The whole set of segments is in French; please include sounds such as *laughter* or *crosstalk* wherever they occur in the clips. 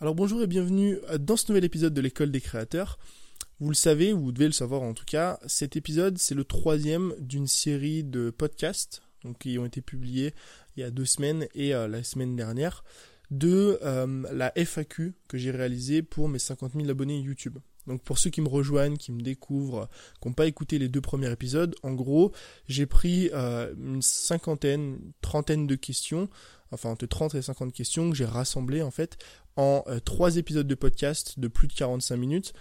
Alors bonjour et bienvenue dans ce nouvel épisode de l'école des créateurs. Vous le savez, ou vous devez le savoir en tout cas, cet épisode c'est le troisième d'une série de podcasts donc, qui ont été publiés il y a deux semaines et euh, la semaine dernière de euh, la FAQ que j'ai réalisée pour mes 50 000 abonnés YouTube. Donc pour ceux qui me rejoignent, qui me découvrent, qui n'ont pas écouté les deux premiers épisodes, en gros, j'ai pris euh, une cinquantaine, trentaine de questions, enfin entre 30 et 50 questions que j'ai rassemblées en fait en euh, trois épisodes de podcast de plus de 45 minutes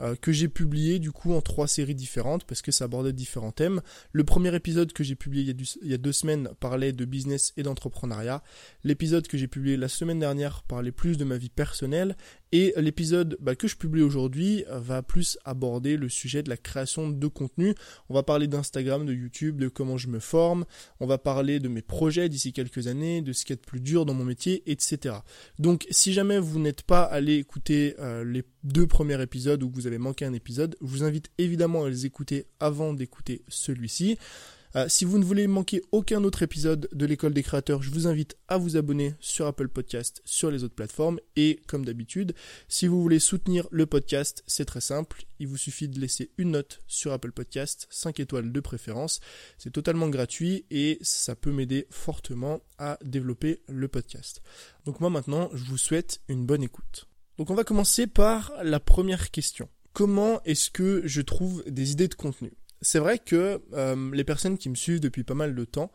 euh, que j'ai publié du coup en trois séries différentes parce que ça abordait différents thèmes. Le premier épisode que j'ai publié il y, a il y, a deux semaines parlait de business et d'entrepreneuriat. L'épisode que j'ai publié la semaine dernière parlait plus de ma vie personnelle et l'épisode bah, que je publie aujourd'hui euh, va plus aborder le sujet de la création de contenu. On va parler d'Instagram, de YouTube, de comment je me forme. On va parler de mes projets d'ici quelques années, de ce qui est plus dur dans mon métier, etc. Donc si jamais vous n'êtes pas allé écouter euh, les deux premiers épisodes ou que vous avez manqué un épisode, je vous invite évidemment à les écouter avant d'écouter celui-ci. Euh, si vous ne voulez manquer aucun autre épisode de l'école des créateurs, je vous invite à vous abonner sur Apple Podcast, sur les autres plateformes et comme d'habitude, si vous voulez soutenir le podcast, c'est très simple, il vous suffit de laisser une note sur Apple Podcast, 5 étoiles de préférence. C'est totalement gratuit et ça peut m'aider fortement à développer le podcast. Donc moi maintenant, je vous souhaite une bonne écoute. Donc on va commencer par la première question. Comment est-ce que je trouve des idées de contenu? C'est vrai que euh, les personnes qui me suivent depuis pas mal de temps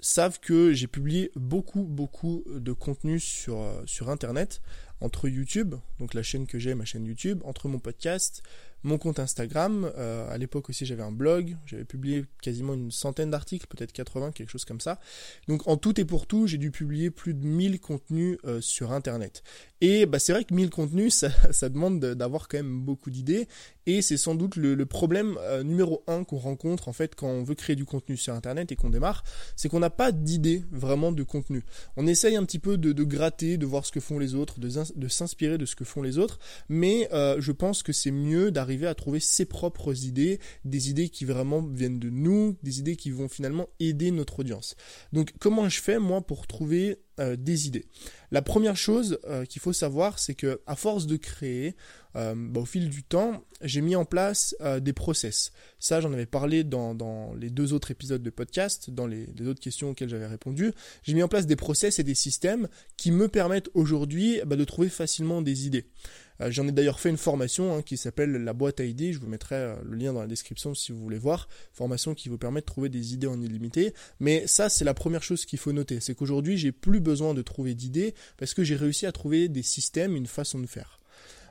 savent que j'ai publié beaucoup beaucoup de contenu sur, euh, sur internet entre YouTube, donc la chaîne que j'ai, ma chaîne YouTube, entre mon podcast, mon compte Instagram. Euh, à l'époque aussi, j'avais un blog. J'avais publié quasiment une centaine d'articles, peut-être 80, quelque chose comme ça. Donc en tout et pour tout, j'ai dû publier plus de 1000 contenus euh, sur Internet. Et bah, c'est vrai que 1000 contenus, ça, *laughs* demande d'avoir quand même beaucoup d'idées. Et c'est sans doute le, problème euh, numéro un qu'on rencontre en fait quand on veut créer du contenu sur Internet et qu'on démarre, c'est qu'on n'a pas d'idée vraiment de contenu. On essaye un petit peu de, de gratter, de voir ce que font les autres, de, de s'inspirer de ce que font les autres, mais je pense que c'est mieux d'arriver à trouver ses propres idées, des idées qui vraiment viennent de nous, des idées qui vont finalement aider notre audience. Donc comment je fais moi pour trouver euh, des idées? La première chose euh, qu'il faut savoir, c'est que à force de créer, euh, bah, au fil du temps, j'ai mis en place des process. Ça, j'en avais parlé dans, les deux autres épisodes de podcast, dans les, les autres questions auxquelles j'avais répondu. J'ai mis en place des process et des systèmes qui me permettent aujourd'hui bah, de trouver facilement des idées. Euh, j'en ai d'ailleurs fait une formation hein, qui s'appelle la boîte à idées. Je vous mettrai euh, le lien dans la description si vous voulez voir. Formation qui vous permet de trouver des idées en illimité. Mais ça, c'est la première chose qu'il faut noter. C'est qu'aujourd'hui, j'ai plus besoin de trouver d'idées parce que j'ai réussi à trouver des systèmes, une façon de faire.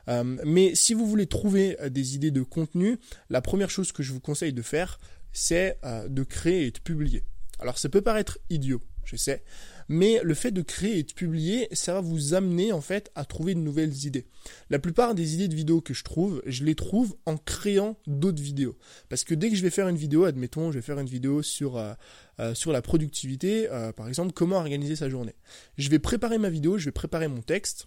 Euh, mais si vous voulez trouver des idées de contenu, la première chose que je vous conseille de faire, c'est de créer et de publier. Alors ça peut paraître idiot, je sais, mais le fait de créer et de publier, ça va vous amener en fait à trouver de nouvelles idées. La plupart des idées de vidéos que je trouve, je les trouve en créant d'autres vidéos. Parce que dès que je vais faire une vidéo, admettons, je vais faire une vidéo sur euh, euh, la productivité, euh, par exemple, comment organiser sa journée. Je vais préparer ma vidéo, je vais préparer mon texte,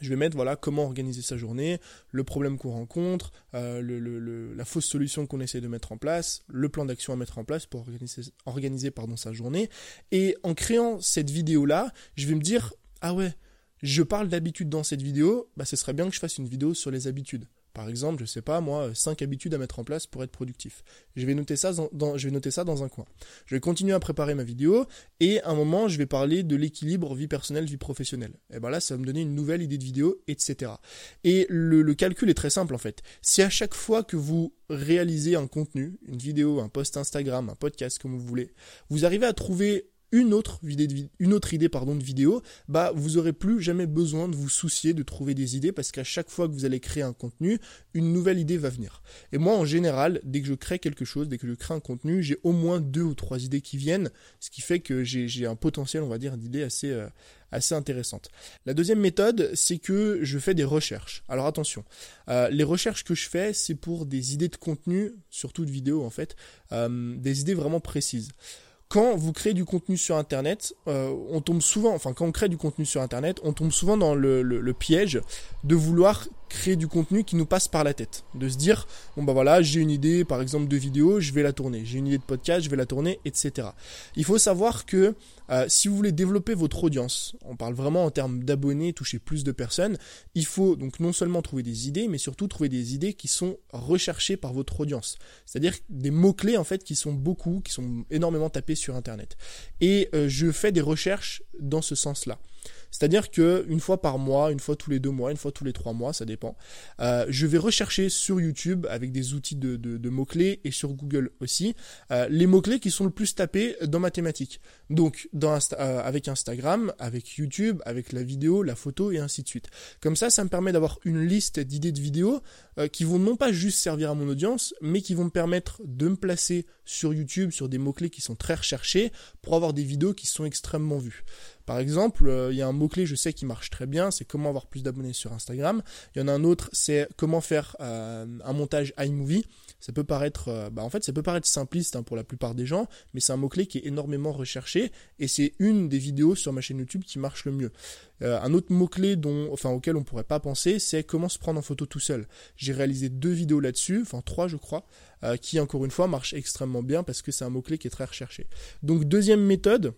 je vais mettre voilà comment organiser sa journée, le problème qu'on rencontre, euh, la fausse solution qu'on essaie de mettre en place, le plan d'action à mettre en place pour organiser, organiser pardon, sa journée. Et en créant cette vidéo-là, je vais me dire, ah ouais, je parle d'habitude dans cette vidéo, bah ce serait bien que je fasse une vidéo sur les habitudes. Par exemple, je sais pas moi, 5 habitudes à mettre en place pour être productif. Je vais noter ça dans, un coin. Je vais continuer à préparer ma vidéo et à un moment, je vais parler de l'équilibre vie personnelle vie professionnelle. Et ben là, ça va me donner une nouvelle idée de vidéo, etc. Et le, le calcul est très simple en fait. Si à chaque fois que vous réalisez un contenu, une vidéo, un post Instagram, un podcast comme vous voulez, vous arrivez à trouver une autre, vidéo, une autre idée pardon, de vidéo, bah vous aurez plus jamais besoin de vous soucier de trouver des idées parce qu'à chaque fois que vous allez créer un contenu, une nouvelle idée va venir. Et moi en général, dès que je crée quelque chose, dès que je crée un contenu, j'ai au moins deux ou trois idées qui viennent, ce qui fait que j'ai un potentiel, on va dire, d'idées assez euh, assez intéressante. La deuxième méthode, c'est que je fais des recherches. Alors attention, euh, les recherches que je fais, c'est pour des idées de contenu, surtout de vidéos en fait, euh, des idées vraiment précises quand vous créez du contenu sur Internet, euh, on tombe souvent, enfin quand on crée du contenu sur Internet, on tombe souvent dans le, le, piège de vouloir créer du contenu qui nous passe par la tête. De se dire, bon bah voilà, j'ai une idée par exemple de vidéo, je vais la tourner. J'ai une idée de podcast, je vais la tourner, etc. Il faut savoir que euh, si vous voulez développer votre audience, on parle vraiment en termes d'abonnés, toucher plus de personnes, il faut donc non seulement trouver des idées, mais surtout trouver des idées qui sont recherchées par votre audience. C'est-à-dire des mots-clés en fait qui sont beaucoup, qui sont énormément tapés sur Internet. Et euh, je fais des recherches dans ce sens-là. C'est-à-dire que une fois par mois, une fois tous les deux mois, une fois tous les trois mois, ça dépend. Euh, je vais rechercher sur YouTube avec des outils de, de, mots-clés et sur Google aussi euh, les mots-clés qui sont le plus tapés dans ma thématique. Donc euh, avec Instagram, avec YouTube, avec la vidéo, la photo et ainsi de suite. Comme ça, ça me permet d'avoir une liste d'idées de vidéos qui vont non pas juste servir à mon audience, mais qui vont me permettre de me placer sur YouTube sur des mots-clés qui sont très recherchés pour avoir des vidéos qui sont extrêmement vues. Par exemple, euh, il y a un mot-clé, je sais, qui marche très bien, c'est comment avoir plus d'abonnés sur Instagram. Il y en a un autre, c'est comment faire euh, un montage iMovie. Ça peut paraître, euh, bah, en fait, ça peut paraître simpliste hein, pour la plupart des gens, mais c'est un mot-clé qui est énormément recherché et c'est une des vidéos sur ma chaîne YouTube qui marche le mieux. un autre mot-clé dont, enfin, auquel on pourrait pas penser, c'est comment se prendre en photo tout seul. J'ai réalisé deux vidéos là-dessus, enfin trois je crois, qui encore une fois marchent extrêmement bien parce que c'est un mot-clé qui est très recherché. Donc deuxième méthode,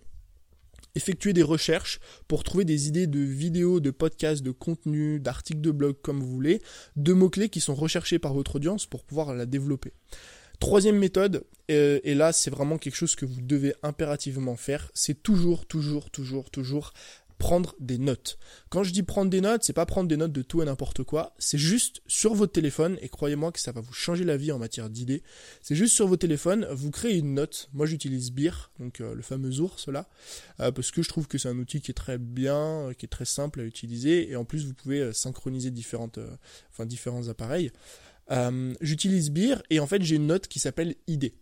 effectuer des recherches pour trouver des idées de vidéos, de podcasts, de contenus, d'articles de blog, comme vous voulez, de mots-clés qui sont recherchés par votre audience pour pouvoir la développer. Troisième méthode, euh, et là c'est vraiment quelque chose que vous devez impérativement faire, c'est toujours, toujours, toujours, toujours prendre des notes. Quand je dis prendre des notes, c'est pas prendre des notes de tout et n'importe quoi, c'est juste sur votre téléphone, et croyez-moi que ça va vous changer la vie en matière d'idées, c'est juste sur votre téléphone, vous créez une note, moi j'utilise Beer, donc euh, le fameux ours là, euh, parce que je trouve que c'est un outil qui est très bien, euh, qui est très simple à utiliser, et en plus vous pouvez synchroniser différentes, différents appareils. j'utilise Beer, et en fait j'ai une note qui s'appelle idée.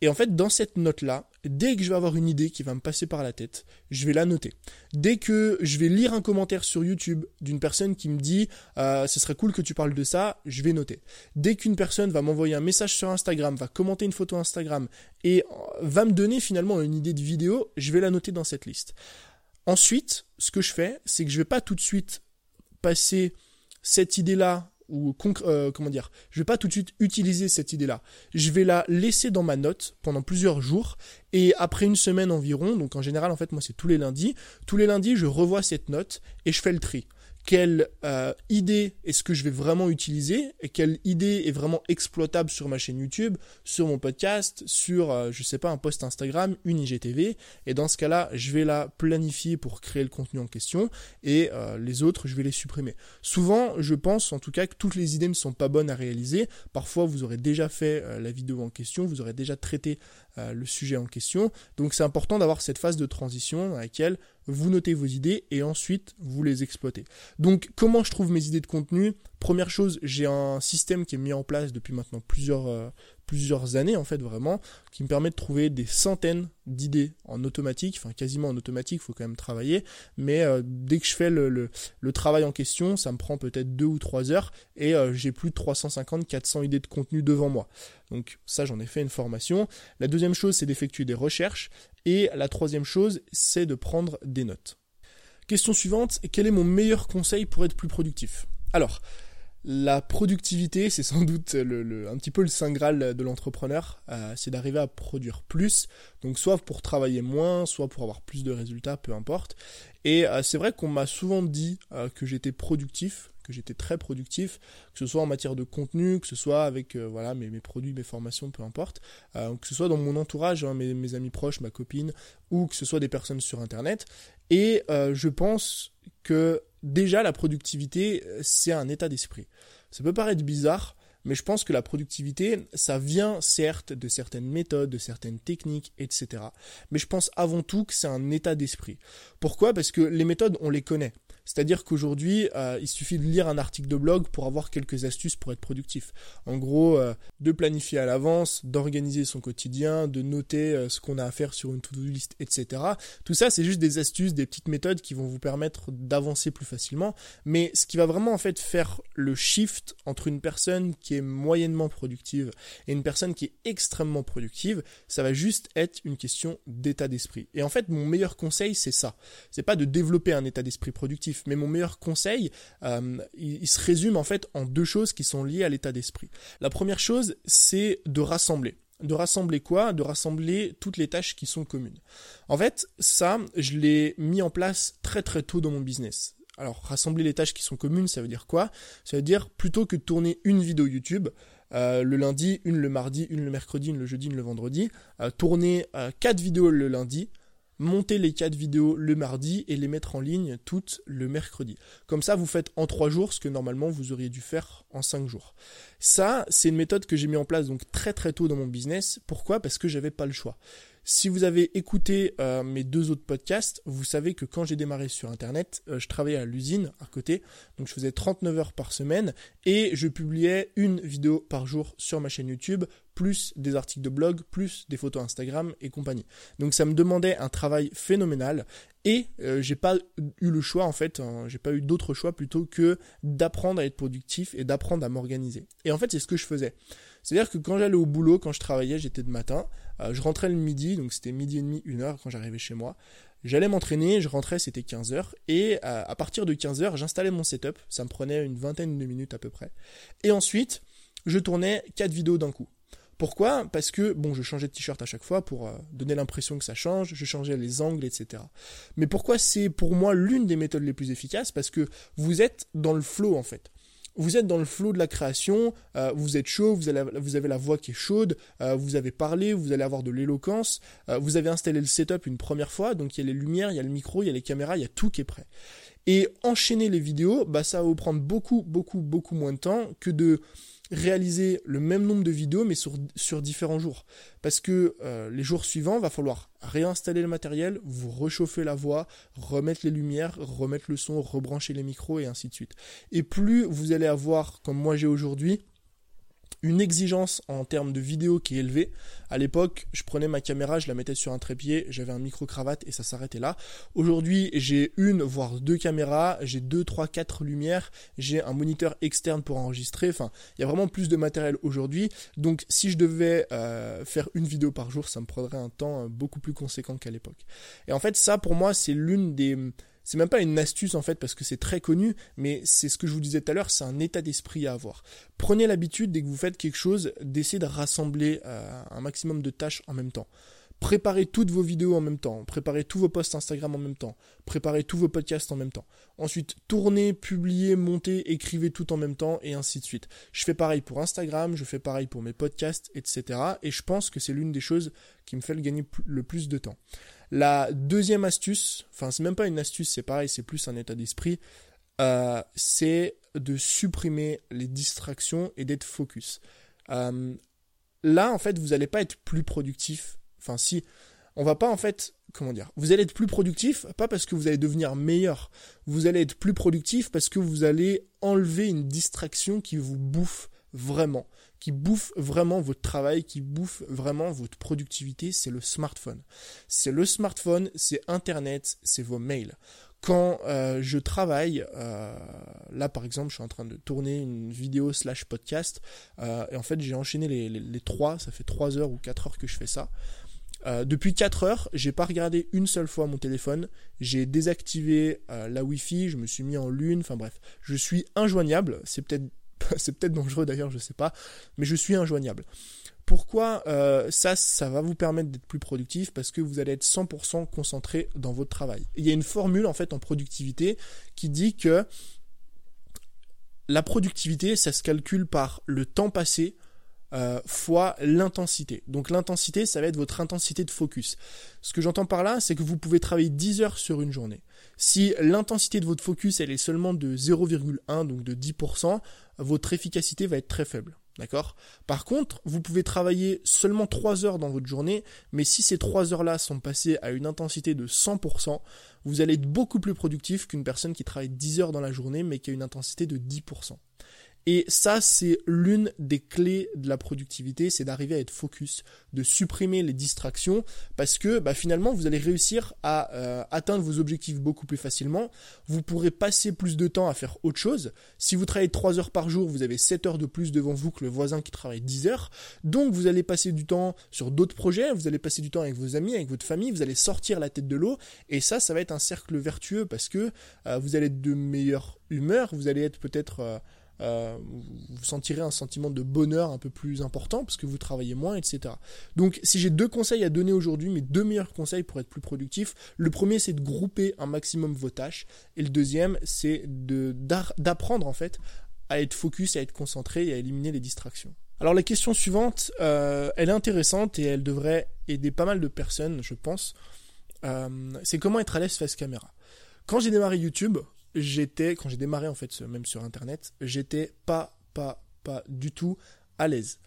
Et en fait, dans cette note-là, dès que je vais avoir une idée qui va me passer par la tête, je vais la noter. Dès que je vais lire un commentaire sur YouTube d'une personne qui me dit euh, ce serait cool que tu parles de ça, je vais noter. Dès qu'une personne va m'envoyer un message sur Instagram, va commenter une photo Instagram et euh, va me donner finalement une idée de vidéo, je vais la noter dans cette liste. Ensuite, ce que je fais, c'est que je vais pas tout de suite passer cette idée-là ou euh, comment dire, je vais pas tout de suite utiliser cette idée-là. Je vais la laisser dans ma note pendant plusieurs jours et après une semaine environ, donc en général en fait moi c'est tous les lundis, tous les lundis je revois cette note et je fais le tri quelle euh, idée est-ce que je vais vraiment utiliser et quelle idée est vraiment exploitable sur ma chaîne YouTube, sur mon podcast, sur euh, je sais pas un post Instagram, une IGTV et dans ce cas-là, je vais la planifier pour créer le contenu en question et euh, les autres, je vais les supprimer. Souvent, je pense en tout cas que toutes les idées ne sont pas bonnes à réaliser. Parfois, vous aurez déjà fait la vidéo en question, vous aurez déjà traité le sujet en question. Donc c'est important d'avoir cette phase de transition dans laquelle vous notez vos idées et ensuite vous les exploitez. Donc comment je trouve mes idées de contenu? Première chose, j'ai un système qui est mis en place depuis maintenant plusieurs, euh, plusieurs années en fait vraiment, qui me permet de trouver des centaines d'idées en automatique, enfin quasiment en automatique, il faut quand même travailler, mais euh, dès que je fais le, travail en question, ça me prend peut-être deux ou trois heures et euh, j'ai plus de 350, 400 idées de contenu devant moi. Donc ça j'en ai fait une formation. La deuxième chose c'est d'effectuer des recherches et la troisième chose c'est de prendre des notes. Question suivante, quel est mon meilleur conseil pour être plus productif? Alors, la productivité, c'est sans doute le, un petit peu le saint graal de l'entrepreneur, euh, c'est d'arriver à produire plus, donc soit pour travailler moins, soit pour avoir plus de résultats, peu importe. Et euh, c'est vrai qu'on m'a souvent dit euh, que j'étais productif, que j'étais très productif, que ce soit en matière de contenu, que ce soit avec voilà mes, produits, mes formations, peu importe, que ce soit dans mon entourage, hein, mes, mes, amis proches, ma copine, ou que ce soit des personnes sur Internet. Et je pense que déjà la productivité, c'est un état d'esprit. Ça peut paraître bizarre, mais je pense que la productivité, ça vient certes de certaines méthodes, de certaines techniques, etc. Mais je pense avant tout que c'est un état d'esprit. Pourquoi? Parce que les méthodes, on les connaît. C'est-à-dire qu'aujourd'hui, euh, il suffit de lire un article de blog pour avoir quelques astuces pour être productif. En gros, euh, de planifier à l'avance, d'organiser son quotidien, de noter euh, ce qu'on a à faire sur une to-do list, etc. Tout ça, c'est juste des astuces, des petites méthodes qui vont vous permettre d'avancer plus facilement. Mais ce qui va vraiment en fait faire le shift entre une personne qui est moyennement productive et une personne qui est extrêmement productive, ça va juste être une question d'état d'esprit. Et en fait, mon meilleur conseil, c'est ça. C'est pas de développer un état d'esprit productif Mais mon meilleur conseil, euh, il, se résume en fait en deux choses qui sont liées à l'état d'esprit. La première chose, c'est de rassembler. De rassembler quoi? De rassembler toutes les tâches qui sont communes. En fait, ça, je l'ai mis en place très très tôt dans mon business. Alors, rassembler les tâches qui sont communes, ça veut dire quoi? Ça veut dire plutôt que de tourner une vidéo YouTube, euh, le lundi, une le mardi, une le mercredi, une le jeudi, une le vendredi, euh, tourner quatre vidéos le lundi, monter les quatre vidéos le mardi et les mettre en ligne toutes le mercredi. Comme ça, vous faites en trois jours ce que normalement vous auriez dû faire en cinq jours. Ça, c'est une méthode que j'ai mis en place donc très très tôt dans mon business. Pourquoi? Parce que j'avais pas le choix. Si vous avez écouté euh, mes deux autres podcasts, vous savez que quand j'ai démarré sur Internet, euh, je travaillais à l'usine à côté, donc je faisais 39 heures par semaine et je publiais une vidéo par jour sur ma chaîne YouTube, plus des articles de blog, plus des photos Instagram et compagnie. Donc ça me demandait un travail phénoménal et euh, j'ai pas eu le choix en fait, hein, j'ai pas eu d'autre choix plutôt que d'apprendre à être productif et d'apprendre à m'organiser. Et en fait, c'est ce que je faisais. C'est-à-dire que quand j'allais au boulot, quand je travaillais, j'étais de matin, je rentrais le midi, donc c'était midi et demi, une heure quand j'arrivais chez moi. J'allais m'entraîner, je rentrais, c'était 15 heures, et euh, à partir de 15 heures, j'installais mon setup, ça me prenait une vingtaine de minutes à peu près. Et ensuite, je tournais quatre vidéos d'un coup. Pourquoi? Parce que, bon, je changeais de t-shirt à chaque fois pour euh, donner l'impression que ça change, je changeais les angles, etc. Mais pourquoi c'est pour moi l'une des méthodes les plus efficaces? Parce que vous êtes dans le flow en fait vous êtes dans le flot de la création, euh, vous êtes chaud, vous, avez la voix qui est chaude, euh, vous avez parlé, vous allez avoir de l'éloquence, euh, vous avez installé le setup une première fois, donc il y a les lumières, il y a le micro, il y a les caméras, il y a tout qui est prêt. Et enchaîner les vidéos, bah ça va vous prendre beaucoup, beaucoup, beaucoup moins de temps que de réaliser le même nombre de vidéos mais sur, sur différents jours. Parce que euh, les jours suivants, va falloir réinstaller le matériel, vous rechauffer la voix, remettre les lumières, remettre le son, rebrancher les micros et ainsi de suite. Et plus vous allez avoir, comme moi j'ai aujourd'hui, une exigence en termes de vidéo qui est élevée. À l'époque, je prenais ma caméra, je la mettais sur un trépied, j'avais un micro-cravate et ça s'arrêtait là. Aujourd'hui, j'ai une, voire deux caméras, j'ai deux, trois, quatre lumières, j'ai un moniteur externe pour enregistrer. Enfin, il y a vraiment plus de matériel aujourd'hui. Donc, si je devais euh, faire une vidéo par jour, ça me prendrait un temps euh, beaucoup plus conséquent qu'à l'époque. Et en fait, ça, pour moi, c'est l'une des c'est même pas une astuce en fait parce que c'est très connu, mais c'est ce que je vous disais tout à l'heure, c'est un état d'esprit à avoir. Prenez l'habitude dès que vous faites quelque chose d'essayer de rassembler euh, un maximum de tâches en même temps. Préparez toutes vos vidéos en même temps, préparez tous vos posts Instagram en même temps, préparez tous vos podcasts en même temps. Ensuite, tournez, publiez, montez, écrivez tout en même temps et ainsi de suite. Je fais pareil pour Instagram, je fais pareil pour mes podcasts, etc. Et je pense que c'est l'une des choses qui me fait gagner le plus de temps. La deuxième astuce, enfin c'est même pas une astuce, c'est pareil, c'est plus un état d'esprit, euh, c'est de supprimer les distractions et d'être focus. Euh, là, en fait, vous n'allez pas être plus productif. Enfin, si, on va pas en fait, comment dire, vous allez être plus productif, pas parce que vous allez devenir meilleur, vous allez être plus productif parce que vous allez enlever une distraction qui vous bouffe vraiment qui bouffe vraiment votre travail, qui bouffe vraiment votre productivité, c'est le smartphone. C'est le smartphone, c'est Internet, c'est vos mails. Quand euh, je travaille, euh, là par exemple, je suis en train de tourner une vidéo slash podcast, euh, et en fait j'ai enchaîné les, trois, ça fait trois heures ou quatre heures que je fais ça. depuis 4 heures, j'ai pas regardé une seule fois mon téléphone, j'ai désactivé la Wi-Fi, je me suis mis en lune, enfin bref, je suis injoignable, c'est peut-être *laughs* c'est peut-être dangereux d'ailleurs, je sais pas, mais je suis injoignable. Pourquoi euh, ça, ça va vous permettre d'être plus productif? Parce que vous allez être 100% concentré dans votre travail. Il y a une formule en fait en productivité qui dit que la productivité, ça se calcule par le temps passé euh, fois l'intensité. Donc l'intensité, ça va être votre intensité de focus. Ce que j'entends par là, c'est que vous pouvez travailler 10 heures sur une journée. Si l'intensité de votre focus, elle est seulement de 0,1, donc de 10%, votre efficacité va être très faible. D'accord? Par contre, vous pouvez travailler seulement 3 heures dans votre journée, mais si ces 3 heures-là sont passées à une intensité de 100%, vous allez être beaucoup plus productif qu'une personne qui travaille 10 heures dans la journée, mais qui a une intensité de 10%. Et ça, c'est l'une des clés de la productivité, c'est d'arriver à être focus, de supprimer les distractions, parce que bah, finalement, vous allez réussir à euh, atteindre vos objectifs beaucoup plus facilement. Vous pourrez passer plus de temps à faire autre chose. Si vous travaillez 3 heures par jour, vous avez 7 heures de plus devant vous que le voisin qui travaille 10 heures. Donc, vous allez passer du temps sur d'autres projets, vous allez passer du temps avec vos amis, avec votre famille, vous allez sortir la tête de l'eau, et ça, ça va être un cercle vertueux, parce que euh, vous allez être de meilleure humeur, vous allez être peut-être... Euh, euh, vous sentirez un sentiment de bonheur un peu plus important parce que vous travaillez moins, etc. Donc si j'ai deux conseils à donner aujourd'hui, mes deux meilleurs conseils pour être plus productif, le premier c'est de grouper un maximum vos tâches et le deuxième c'est d'apprendre en fait à être focus, à être concentré et à éliminer les distractions. Alors la question suivante, euh, elle est intéressante et elle devrait aider pas mal de personnes, je pense. Euh, c'est comment être à l'aise face caméra. Quand j'ai démarré YouTube, j'étais, quand j'ai démarré en fait, même sur internet, j'étais pas, pas, pas du tout à l'aise.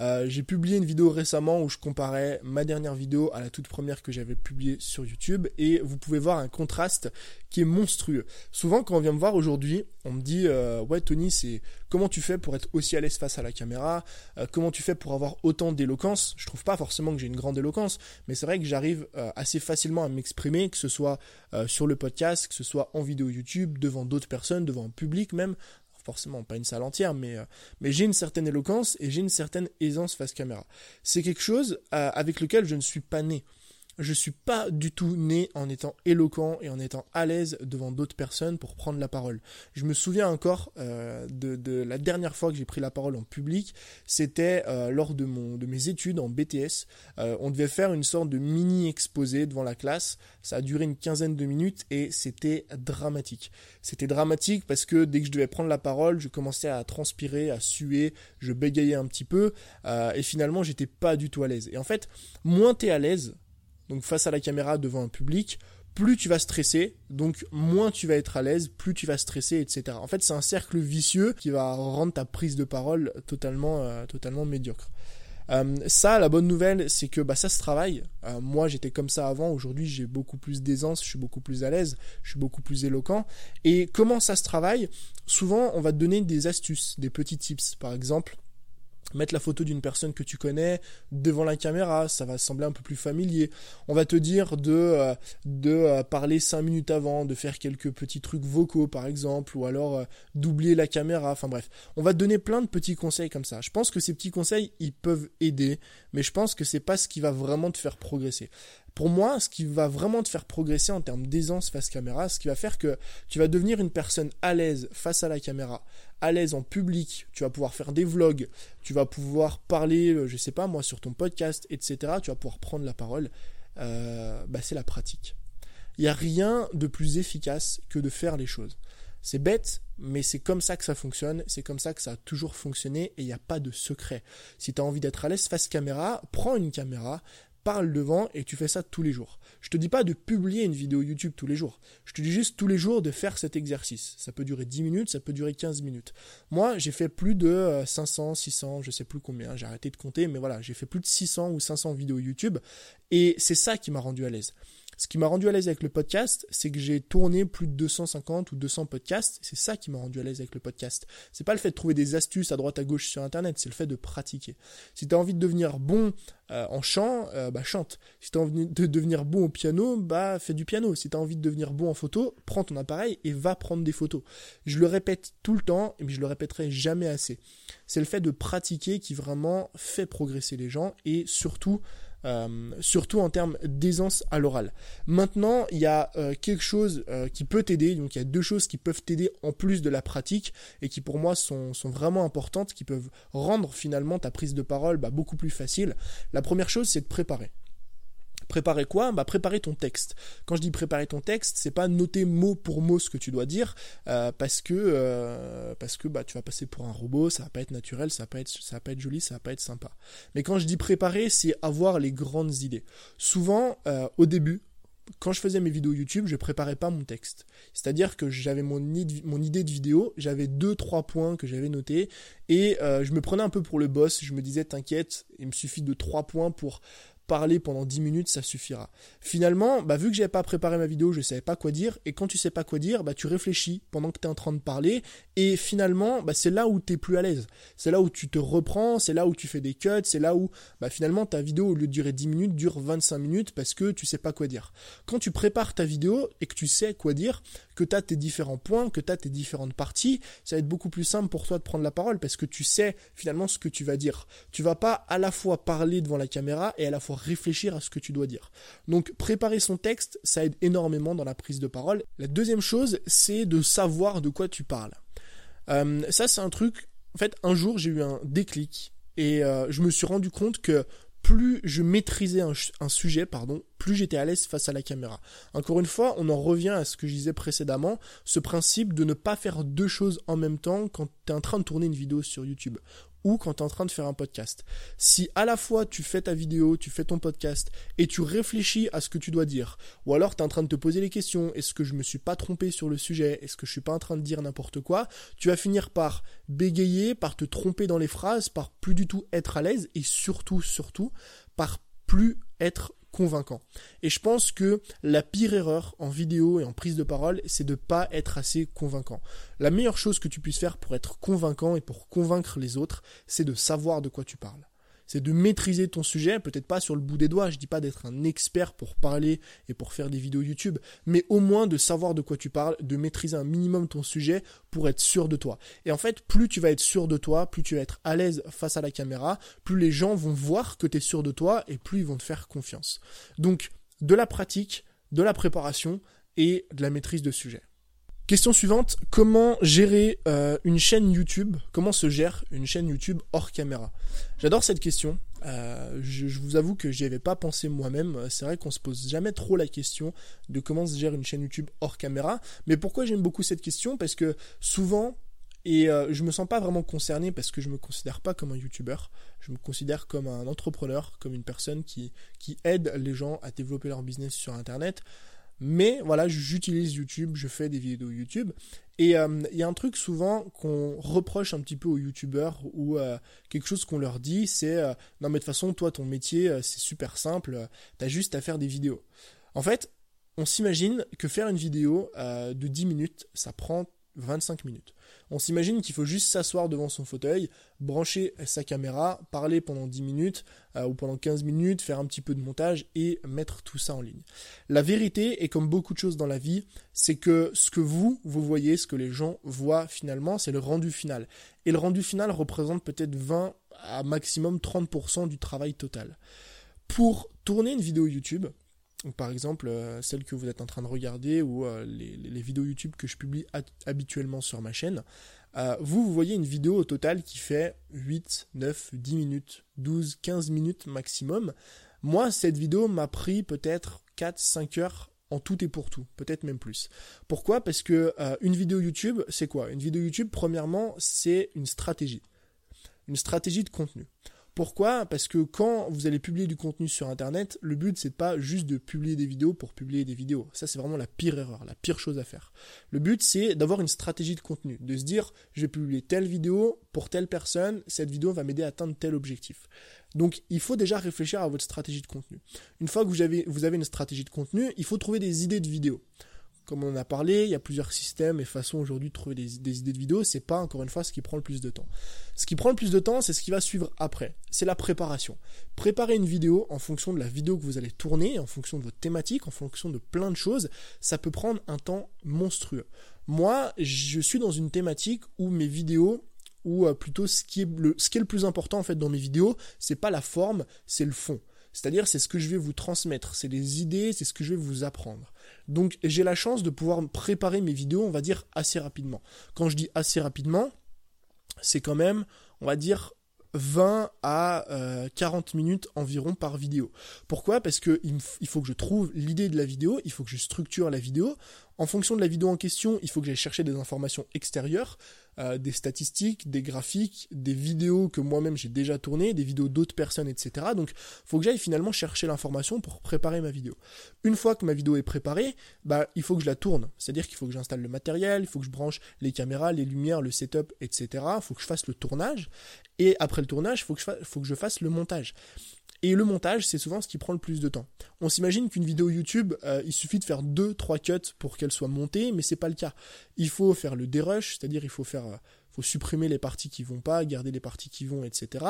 Euh, j'ai publié une vidéo récemment où je comparais ma dernière vidéo à la toute première que j'avais publiée sur YouTube et vous pouvez voir un contraste qui est monstrueux. Souvent quand on vient me voir aujourd'hui, on me dit euh, ouais Tony comment tu fais pour être aussi à l'aise face à la caméra, euh, comment tu fais pour avoir autant d'éloquence? Je trouve pas forcément que j'ai une grande éloquence, mais c'est vrai que j'arrive assez facilement à m'exprimer, que ce soit sur le podcast, que ce soit en vidéo YouTube, devant d'autres personnes, devant un public même forcément pas une salle entière, mais, euh, mais j'ai une certaine éloquence et j'ai une certaine aisance face caméra. C'est quelque chose euh, avec lequel je ne suis pas né je suis pas du tout né en étant éloquent et en étant à l'aise devant d'autres personnes pour prendre la parole. Je me souviens encore euh, de, la dernière fois que j'ai pris la parole en public, c'était euh, lors de, mes études en BTS. Euh, on devait faire une sorte de mini exposé devant la classe. Ça a duré une quinzaine de minutes et c'était dramatique. C'était dramatique parce que dès que je devais prendre la parole, je commençais à transpirer, à suer, je bégayais un petit peu et finalement j'étais pas du tout à l'aise. Et en fait, moins t'es à l'aise, donc face à la caméra devant un public, plus tu vas stresser, donc moins tu vas être à l'aise, plus tu vas stresser, etc. En fait, c'est un cercle vicieux qui va rendre ta prise de parole totalement, euh, totalement médiocre. Euh, ça, la bonne nouvelle, c'est que bah, ça se travaille. Euh, moi, j'étais comme ça avant. Aujourd'hui, j'ai beaucoup plus d'aisance, je suis beaucoup plus à l'aise, je suis beaucoup plus éloquent. Et comment ça se travaille? Souvent, on va te donner des astuces, des petits tips. Par exemple, mettre la photo d'une personne que tu connais devant la caméra, ça va sembler un peu plus familier. On va te dire de, euh, de euh, parler 5 minutes avant, de faire quelques petits trucs vocaux par exemple, ou alors euh, d'oublier la caméra, enfin bref. On va te donner plein de petits conseils comme ça. Je pense que ces petits conseils, ils peuvent aider, mais je pense que c'est pas ce qui va vraiment te faire progresser. Pour moi, ce qui va vraiment te faire progresser en termes d'aisance face caméra, ce qui va faire que tu vas devenir une personne à l'aise face à la caméra, à l'aise en public, tu vas pouvoir faire des vlogs, tu vas pouvoir parler, euh, je sais pas moi, sur ton podcast, etc. Tu vas pouvoir prendre la parole. Euh, bah, c'est la pratique. Il n'y a rien de plus efficace que de faire les choses. C'est bête, mais c'est comme ça que ça fonctionne, c'est comme ça que ça a toujours fonctionné et il n'y a pas de secret. Si tu as envie d'être à l'aise face caméra, prends une caméra, parle devant et tu fais ça tous les jours. Je te dis pas de publier une vidéo YouTube tous les jours. Je te dis juste tous les jours de faire cet exercice. Ça peut durer 10 minutes, ça peut durer 15 minutes. Moi, j'ai fait plus de 500, 600, je sais plus combien, j'ai arrêté de compter, mais voilà, j'ai fait plus de 600 ou 500 vidéos YouTube et c'est ça qui m'a rendu à l'aise. Ce qui m'a rendu à l'aise avec le podcast, c'est que j'ai tourné plus de 250 ou 200 podcasts. C'est ça qui m'a rendu à l'aise avec le podcast. C'est pas le fait de trouver des astuces à droite à gauche sur internet, c'est le fait de pratiquer. Si tu as envie de devenir bon euh, en chant, euh, bah chante. Si tu as envie de devenir bon au piano, bah fais du piano. Si tu as envie de devenir bon en photo, prends ton appareil et va prendre des photos. Je le répète tout le temps, mais je le répéterai jamais assez. C'est le fait de pratiquer qui vraiment fait progresser les gens et surtout euh, surtout en termes d'aisance à l'oral. Maintenant, il y a euh, quelque chose euh, qui peut t'aider, donc il y a deux choses qui peuvent t'aider en plus de la pratique et qui pour moi sont, sont vraiment importantes, qui peuvent rendre finalement ta prise de parole bah, beaucoup plus facile. La première chose, c'est de préparer. Préparer quoi? Bah préparer ton texte. Quand je dis préparer ton texte, c'est pas noter mot pour mot ce que tu dois dire, euh, parce que euh, que bah tu vas passer pour un robot, ça va pas être naturel, ça va ça va pas être joli, ça va pas être sympa. Mais quand je dis préparer, c'est avoir les grandes idées. Souvent, euh, au début, quand je faisais mes vidéos YouTube, je préparais pas mon texte. C'est-à-dire que j'avais mon, mon, idée de vidéo, j'avais deux trois points que j'avais notés et je me prenais un peu pour le boss. Je me disais t'inquiète, il me suffit de trois points pour parler pendant 10 minutes, ça suffira. Finalement, bah, vu que j'avais pas préparé ma vidéo, je savais pas quoi dire, et quand tu sais pas quoi dire, bah, tu réfléchis pendant que tu es en train de parler, et finalement, bah, c'est là où tu es plus à l'aise. C'est là où tu te reprends, c'est là où tu fais des cuts, c'est là où, bah, finalement, ta vidéo, au lieu de durer 10 minutes, dure 25 minutes parce que tu sais pas quoi dire. Quand tu prépares ta vidéo et que tu sais quoi dire, que tu as tes différents points, que tu as tes différentes parties, ça va être beaucoup plus simple pour toi de prendre la parole parce que tu sais finalement ce que tu vas dire. Tu vas pas à la fois parler devant la caméra et à la fois réfléchir à ce que tu dois dire. Donc préparer son texte, ça aide énormément dans la prise de parole. La deuxième chose, c'est de savoir de quoi tu parles. Euh, ça, c'est un truc. En fait, un jour, j'ai eu un déclic et euh, je me suis rendu compte que plus je maîtrisais un, sujet, pardon, plus j'étais à l'aise face à la caméra. Encore une fois, on en revient à ce que je disais précédemment, ce principe de ne pas faire deux choses en même temps quand tu es en train de tourner une vidéo sur YouTube ou quand tu es en train de faire un podcast. Si à la fois tu fais ta vidéo, tu fais ton podcast et tu réfléchis à ce que tu dois dire, ou alors tu es en train de te poser les questions, est-ce que je me suis pas trompé sur le sujet, est-ce que je suis pas en train de dire n'importe quoi, tu vas finir par bégayer, par te tromper dans les phrases, par plus du tout être à l'aise et surtout, surtout, par plus être convaincant. Et je pense que la pire erreur en vidéo et en prise de parole, c'est de pas être assez convaincant. La meilleure chose que tu puisses faire pour être convaincant et pour convaincre les autres, c'est de savoir de quoi tu parles c'est de maîtriser ton sujet, peut-être pas sur le bout des doigts, je dis pas d'être un expert pour parler et pour faire des vidéos YouTube, mais au moins de savoir de quoi tu parles, de maîtriser un minimum ton sujet pour être sûr de toi. Et en fait, plus tu vas être sûr de toi, plus tu vas être à l'aise face à la caméra, plus les gens vont voir que tu es sûr de toi et plus ils vont te faire confiance. Donc, de la pratique, de la préparation et de la maîtrise de sujet. Question suivante, comment gérer euh, une chaîne YouTube? Comment se gère une chaîne YouTube hors caméra? J'adore cette question. Euh, je, vous avoue que j'y avais pas pensé moi-même. C'est vrai qu'on se pose jamais trop la question de comment se gère une chaîne YouTube hors caméra. Mais pourquoi j'aime beaucoup cette question? Parce que souvent, et euh, je me sens pas vraiment concerné parce que je me considère pas comme un YouTuber. Je me considère comme un entrepreneur, comme une personne qui aide les gens à développer leur business sur Internet. Mais voilà, j'utilise YouTube, je fais des vidéos YouTube. Et euh, il y a un truc souvent qu'on reproche un petit peu aux YouTubeurs ou euh, quelque chose qu'on leur dit, c'est euh, non mais de toute façon, toi, ton métier, c'est super simple, t'as juste à faire des vidéos. En fait, on s'imagine que faire une vidéo de 10 minutes, ça prend 25 minutes. On s'imagine qu'il faut juste s'asseoir devant son fauteuil, brancher sa caméra, parler pendant 10 minutes euh, ou pendant 15 minutes, faire un petit peu de montage et mettre tout ça en ligne. La vérité, et comme beaucoup de choses dans la vie, c'est que ce que vous, vous voyez, ce que les gens voient finalement, c'est le rendu final. Et le rendu final représente peut-être 20 à maximum 30% du travail total. Pour tourner une vidéo YouTube, par exemple euh, celle que vous êtes en train de regarder ou euh, les, vidéos YouTube que je publie habituellement sur ma chaîne, euh, vous, vous voyez une vidéo au total qui fait 8, 9, 10 minutes, 12, 15 minutes maximum. Moi, cette vidéo m'a pris peut-être 4, 5 heures en tout et pour tout, peut-être même plus. Pourquoi? Parce que une vidéo YouTube, c'est quoi? Une vidéo YouTube, premièrement, c'est une stratégie. Une stratégie de contenu. Pourquoi? Parce que quand vous allez publier du contenu sur Internet, le but c'est pas juste de publier des vidéos pour publier des vidéos. Ça c'est vraiment la pire erreur, la pire chose à faire. Le but c'est d'avoir une stratégie de contenu, de se dire je vais publier telle vidéo pour telle personne, cette vidéo va m'aider à atteindre tel objectif. Donc il faut déjà réfléchir à votre stratégie de contenu. Une fois que vous avez, vous avez une stratégie de contenu, il faut trouver des idées de vidéos comme on en a parlé, il y a plusieurs systèmes et façons aujourd'hui de trouver des, idées de vidéos. C'est pas encore une fois ce qui prend le plus de temps. Ce qui prend le plus de temps, c'est ce qui va suivre après. C'est la préparation. Préparer une vidéo en fonction de la vidéo que vous allez tourner, en fonction de votre thématique, en fonction de plein de choses, ça peut prendre un temps monstrueux. Moi, je suis dans une thématique où mes vidéos ou euh, plutôt ce qui est le, plus important en fait dans mes vidéos, c'est pas la forme, c'est le fond. C'est-à-dire c'est ce que je vais vous transmettre, c'est les idées, c'est ce que je vais vous apprendre. Donc j'ai la chance de pouvoir préparer mes vidéos, on va dire, assez rapidement. Quand je dis assez rapidement, c'est quand même, on va dire, 20 à 40 euh, minutes environ par vidéo. Pourquoi? Parce que il, faut que je trouve l'idée de la vidéo, il faut que je structure la vidéo. En fonction de la vidéo en question, il faut que j'aille chercher des informations extérieures, euh, des statistiques, des graphiques, des vidéos que moi-même j'ai déjà tournées, des vidéos d'autres personnes, etc. Donc, il faut que j'aille finalement chercher l'information pour préparer ma vidéo. Une fois que ma vidéo est préparée, bah, il faut que je la tourne. C'est-à-dire qu'il faut que j'installe le matériel, il faut que je branche les caméras, les lumières, le setup, etc. Il faut que je fasse le tournage. Et après le tournage, il faut, faut que je fasse le montage. Et le montage, c'est souvent ce qui prend le plus de temps. On s'imagine qu'une vidéo YouTube, euh, il suffit de faire deux, trois cuts pour qu'elle soit montée, mais c'est pas le cas. Il faut faire le dérush, c'est-à-dire il faut euh, supprimer les parties qui vont pas, garder les parties qui vont, etc.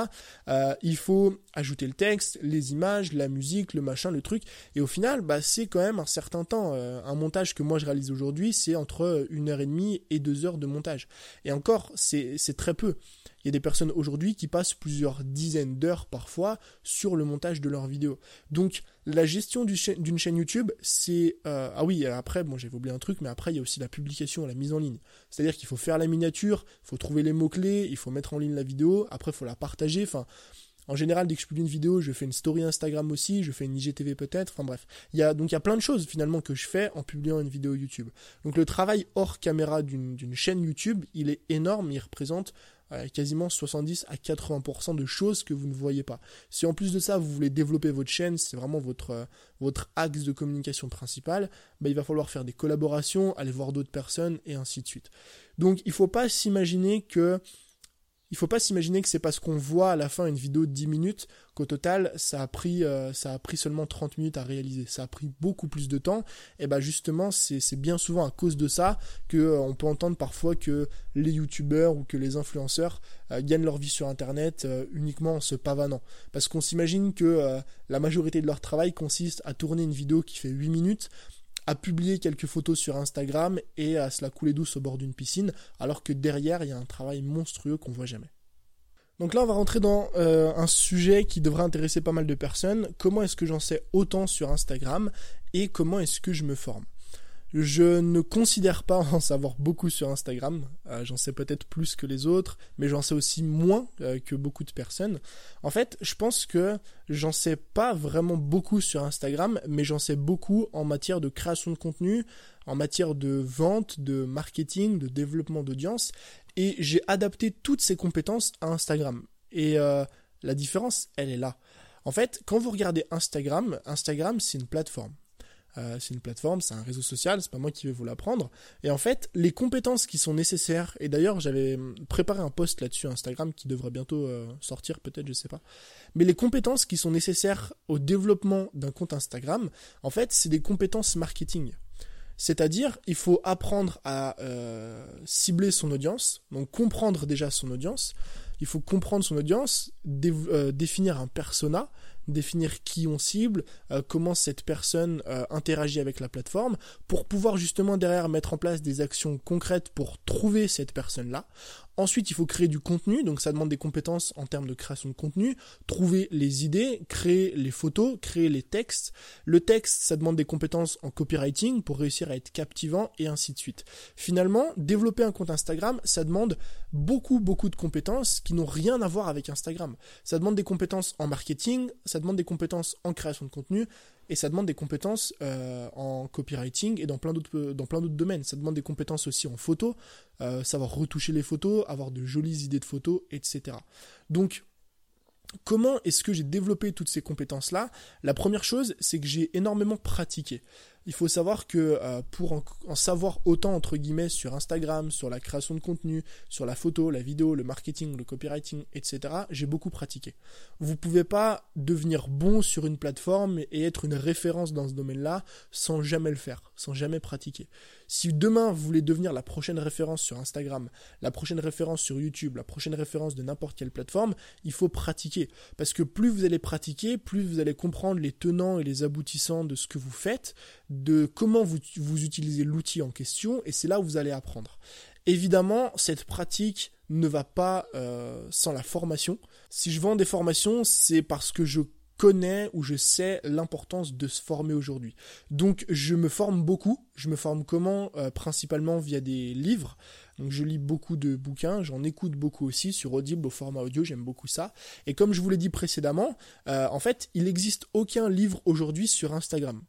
Euh, il faut ajouter le texte, les images, la musique, le machin, le truc. Et au final, bah, c'est quand même un certain temps. Un montage que moi je réalise aujourd'hui, c'est entre une heure et demie et deux heures de montage. Et encore, c'est très peu. Il y a des personnes aujourd'hui qui passent plusieurs dizaines d'heures parfois sur le montage de leurs vidéos. Donc la gestion d'une chaîne YouTube, c'est... Euh, ah oui, après, bon j'avais oublié un truc, mais après il y a aussi la publication, la mise en ligne. C'est-à-dire qu'il faut faire la miniature, il faut trouver les mots-clés, il faut mettre en ligne la vidéo, après il faut la partager, enfin... En général, dès que je publie une vidéo, je fais une story Instagram aussi, je fais une IGTV peut-être, enfin bref. Il y a, donc il y a plein de choses finalement que je fais en publiant une vidéo YouTube. Donc le travail hors caméra d'une chaîne YouTube, il est énorme, il représente quasiment 70 à 80% de choses que vous ne voyez pas. Si en plus de ça, vous voulez développer votre chaîne, c'est vraiment votre, euh, votre axe de communication principal, bah, il va falloir faire des collaborations, aller voir d'autres personnes et ainsi de suite. Donc il ne faut pas s'imaginer que il faut pas s'imaginer que c'est parce qu'on voit à la fin une vidéo de 10 minutes qu'au total ça a pris euh, ça a pris seulement 30 minutes à réaliser. Ça a pris beaucoup plus de temps et bah justement c'est bien souvent à cause de ça que euh, peut entendre parfois que les youtubeurs ou que les influenceurs euh, gagnent leur vie sur internet uniquement en se pavanant parce qu'on s'imagine que la majorité de leur travail consiste à tourner une vidéo qui fait 8 minutes à publier quelques photos sur Instagram et à se la couler douce au bord d'une piscine, alors que derrière, il y a un travail monstrueux qu'on voit jamais. Donc là, on va rentrer dans euh, un sujet qui devrait intéresser pas mal de personnes. Comment est-ce que j'en sais autant sur Instagram et comment est-ce que je me forme? Je ne considère pas en savoir beaucoup sur Instagram. Euh, j'en sais peut-être plus que les autres, mais j'en sais aussi moins euh, que beaucoup de personnes. En fait, je pense que j'en sais pas vraiment beaucoup sur Instagram, mais j'en sais beaucoup en matière de création de contenu, en matière de vente, de marketing, de développement d'audience. Et j'ai adapté toutes ces compétences à Instagram. Et euh, la différence, elle est là. En fait, quand vous regardez Instagram, Instagram, c'est une plateforme. Euh, c'est une plateforme, c'est un réseau social, c'est pas moi qui vais vous l'apprendre. Et en fait, les compétences qui sont nécessaires, et d'ailleurs j'avais préparé un post là-dessus Instagram qui devrait bientôt euh, sortir peut-être, je sais pas. Mais les compétences qui sont nécessaires au développement d'un compte Instagram, en fait, c'est des compétences marketing. C'est-à-dire, il faut apprendre à euh, cibler son audience, donc comprendre déjà son audience. Il faut comprendre son audience, définir un persona, définir qui on cible, euh, comment cette personne euh, interagit avec la plateforme, pour pouvoir justement derrière mettre en place des actions concrètes pour trouver cette personne-là. Ensuite, il faut créer du contenu, donc ça demande des compétences en termes de création de contenu, trouver les idées, créer les photos, créer les textes. Le texte, ça demande des compétences en copywriting pour réussir à être captivant et ainsi de suite. Finalement, développer un compte Instagram, ça demande beaucoup, beaucoup de compétences qui n'ont rien à voir avec Instagram. Ça demande des compétences en marketing, ça demande des compétences en création de contenu, et ça demande des compétences euh, en copywriting et dans plein d'autres dans plein d'autres domaines. Ça demande des compétences aussi en photo, euh, savoir retoucher les photos, avoir de jolies idées de photos, etc. Donc Comment est-ce que j'ai développé toutes ces compétences-là? La première chose, c'est que j'ai énormément pratiqué. Il faut savoir que euh, pour en, savoir autant entre guillemets sur Instagram, sur la création de contenu, sur la photo, la vidéo, le marketing, le copywriting, etc., j'ai beaucoup pratiqué. Vous pouvez pas devenir bon sur une plateforme et être une référence dans ce domaine-là sans jamais le faire, sans jamais pratiquer. Si demain vous voulez devenir la prochaine référence sur Instagram, la prochaine référence sur YouTube, la prochaine référence de n'importe quelle plateforme, il faut pratiquer. Parce que plus vous allez pratiquer, plus vous allez comprendre les tenants et les aboutissants de ce que vous faites, de comment vous, utilisez l'outil en question, et c'est là où vous allez apprendre. Évidemment, cette pratique ne va pas euh, sans la formation. Si je vends des formations, c'est parce que je connais ou je sais l'importance de se former aujourd'hui. Donc je me forme beaucoup. Je me forme comment? Euh, Principalement via des livres. Donc je lis beaucoup de bouquins, j'en écoute beaucoup aussi sur Audible au format audio, j'aime beaucoup ça. Et comme je vous l'ai dit précédemment, euh, en fait, il n'existe aucun livre aujourd'hui sur Instagram.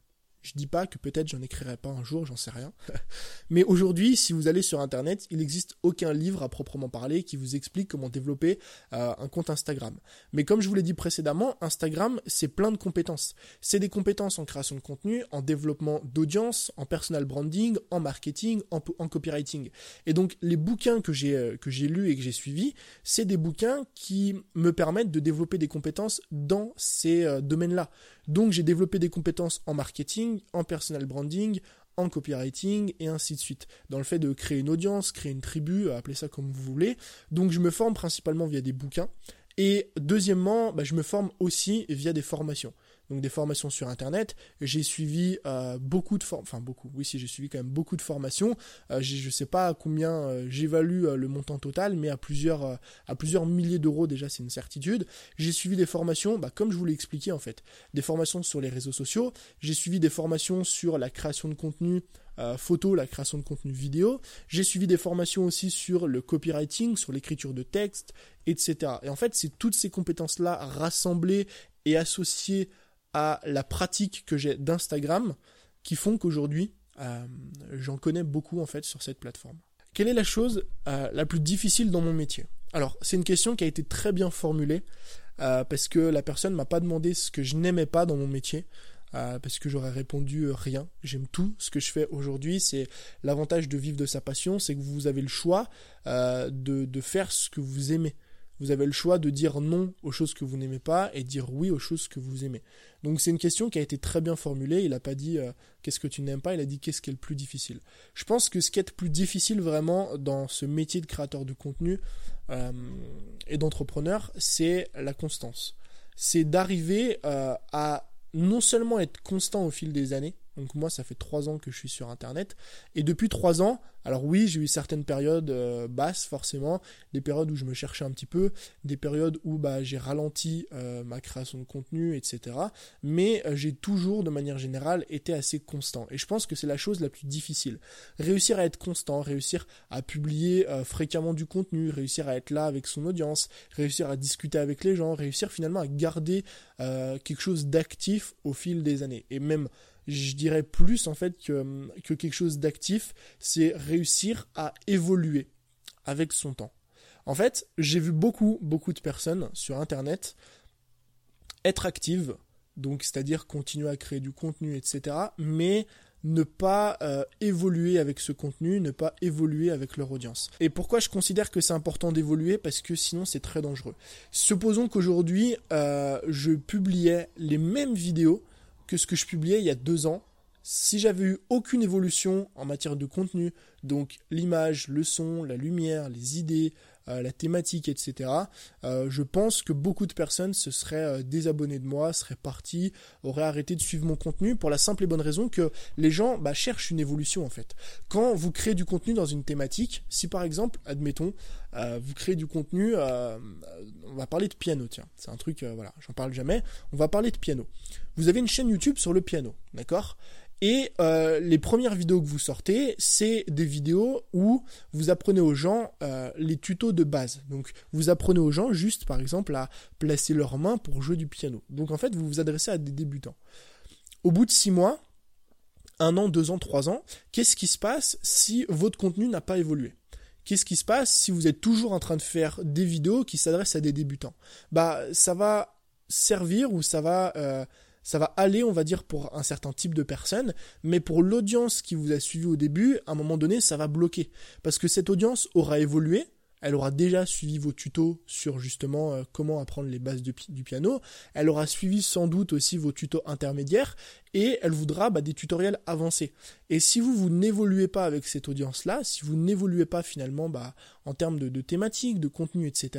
Je dis pas que peut-être j'en écrirai pas un jour, j'en sais rien. *laughs* Mais aujourd'hui, si vous allez sur internet, il n'existe aucun livre à proprement parler qui vous explique comment développer euh, un compte Instagram. Mais comme je vous l'ai dit précédemment, Instagram, c'est plein de compétences. C'est des compétences en création de contenu, en développement d'audience, en personal branding, en marketing, en, copywriting. Et donc les bouquins que j'ai euh, que j'ai lus et que j'ai suivis, c'est des bouquins qui me permettent de développer des compétences dans ces euh, domaines-là. Donc j'ai développé des compétences en marketing, en personal branding, en copywriting et ainsi de suite. Dans le fait de créer une audience, créer une tribu, appelez ça comme vous voulez. Donc je me forme principalement via des bouquins. Et deuxièmement, bah, je me forme aussi via des formations donc des formations sur internet. J'ai suivi euh, beaucoup de formations, enfin beaucoup, oui si j'ai suivi quand même beaucoup de formations. Euh, je ne sais pas combien euh, j'évalue le montant total, mais à plusieurs, à plusieurs milliers d'euros déjà c'est une certitude. J'ai suivi des formations, bah, comme je vous l'ai expliqué en fait, des formations sur les réseaux sociaux. J'ai suivi des formations sur la création de contenu. photo, la création de contenu vidéo. J'ai suivi des formations aussi sur le copywriting, sur l'écriture de texte, etc. Et en fait, c'est toutes ces compétences-là rassemblées et associées la pratique que j'ai d'Instagram qui font qu'aujourd'hui, euh, j'en connais beaucoup en fait sur cette plateforme. Quelle est la chose euh, la plus difficile dans mon métier? Alors, c'est une question qui a été très bien formulée euh, parce que la personne m'a pas demandé ce que je n'aimais pas dans mon métier. parce que j'aurais répondu rien. J'aime tout. Ce que je fais aujourd'hui, c'est l'avantage de vivre de sa passion, c'est que vous avez le choix de, de faire ce que vous aimez. Vous avez le choix de dire non aux choses que vous n'aimez pas et dire oui aux choses que vous aimez. Donc c'est une question qui a été très bien formulée. Il n'a pas dit euh, qu'est-ce que tu n'aimes pas, il a dit qu'est-ce qui est le plus difficile. Je pense que ce qui est le plus difficile vraiment dans ce métier de créateur de contenu euh, et d'entrepreneur, c'est la constance. C'est d'arriver euh, à non seulement être constant au fil des années, donc moi, ça fait trois ans que je suis sur Internet. Et depuis trois ans, alors oui, j'ai eu certaines périodes euh, basses, forcément, des périodes où je me cherchais un petit peu, des périodes où bah, j'ai ralenti euh, ma création de contenu, etc. Mais euh, j'ai toujours, de manière générale, été assez constant. Et je pense que c'est la chose la plus difficile. Réussir à être constant, réussir à publier fréquemment du contenu, réussir à être là avec son audience, réussir à discuter avec les gens, réussir finalement à garder quelque chose d'actif au fil des années. Et même je dirais plus en fait que, que quelque chose d'actif, c'est réussir à évoluer avec son temps. En fait, j'ai vu beaucoup, beaucoup de personnes sur Internet être actives, donc c'est-à-dire continuer à créer du contenu, etc., mais ne pas euh, évoluer avec ce contenu, ne pas évoluer avec leur audience. Et pourquoi je considère que c'est important d'évoluer? Parce que sinon c'est très dangereux. Supposons qu'aujourd'hui euh, je publiais les mêmes vidéos que ce que je publiais il y a deux ans. Si j'avais eu aucune évolution en matière de contenu, donc l'image, le son, la lumière, les idées, euh, la thématique, etc., euh, je pense que beaucoup de personnes se seraient euh, désabonnées de moi, seraient parties, auraient arrêté de suivre mon contenu pour la simple et bonne raison que les gens bah, cherchent une évolution en fait. Quand vous créez du contenu dans une thématique, si par exemple, admettons, vous créez du contenu, on va parler de piano, tiens, c'est un truc, voilà, j'en parle jamais, on va parler de piano. Vous avez une chaîne YouTube sur le piano, d'accord? Et euh, les premières vidéos que vous sortez, c'est des vidéos où vous apprenez aux gens euh, les tutos de base. Donc vous apprenez aux gens juste par exemple à placer leurs mains pour jouer du piano. Donc en fait vous vous adressez à des débutants. Au bout de six mois, un an, deux ans, trois ans, qu'est-ce qui se passe si votre contenu n'a pas évolué? Qu'est-ce qui se passe si vous êtes toujours en train de faire des vidéos qui s'adressent à des débutants? Bah ça va servir ou ça va euh, ça va aller, on va dire, pour un certain type de personnes, mais pour l'audience qui vous a suivi au début, à un moment donné, ça va bloquer. Parce que cette audience aura évolué, elle aura déjà suivi vos tutos sur justement euh, comment apprendre les bases du piano. Elle aura suivi sans doute aussi vos tutos intermédiaires et elle voudra bah, des tutoriels avancés. Et si vous, vous n'évoluez pas avec cette audience-là, si vous n'évoluez pas finalement bah, en termes de, thématiques, de contenu, etc.,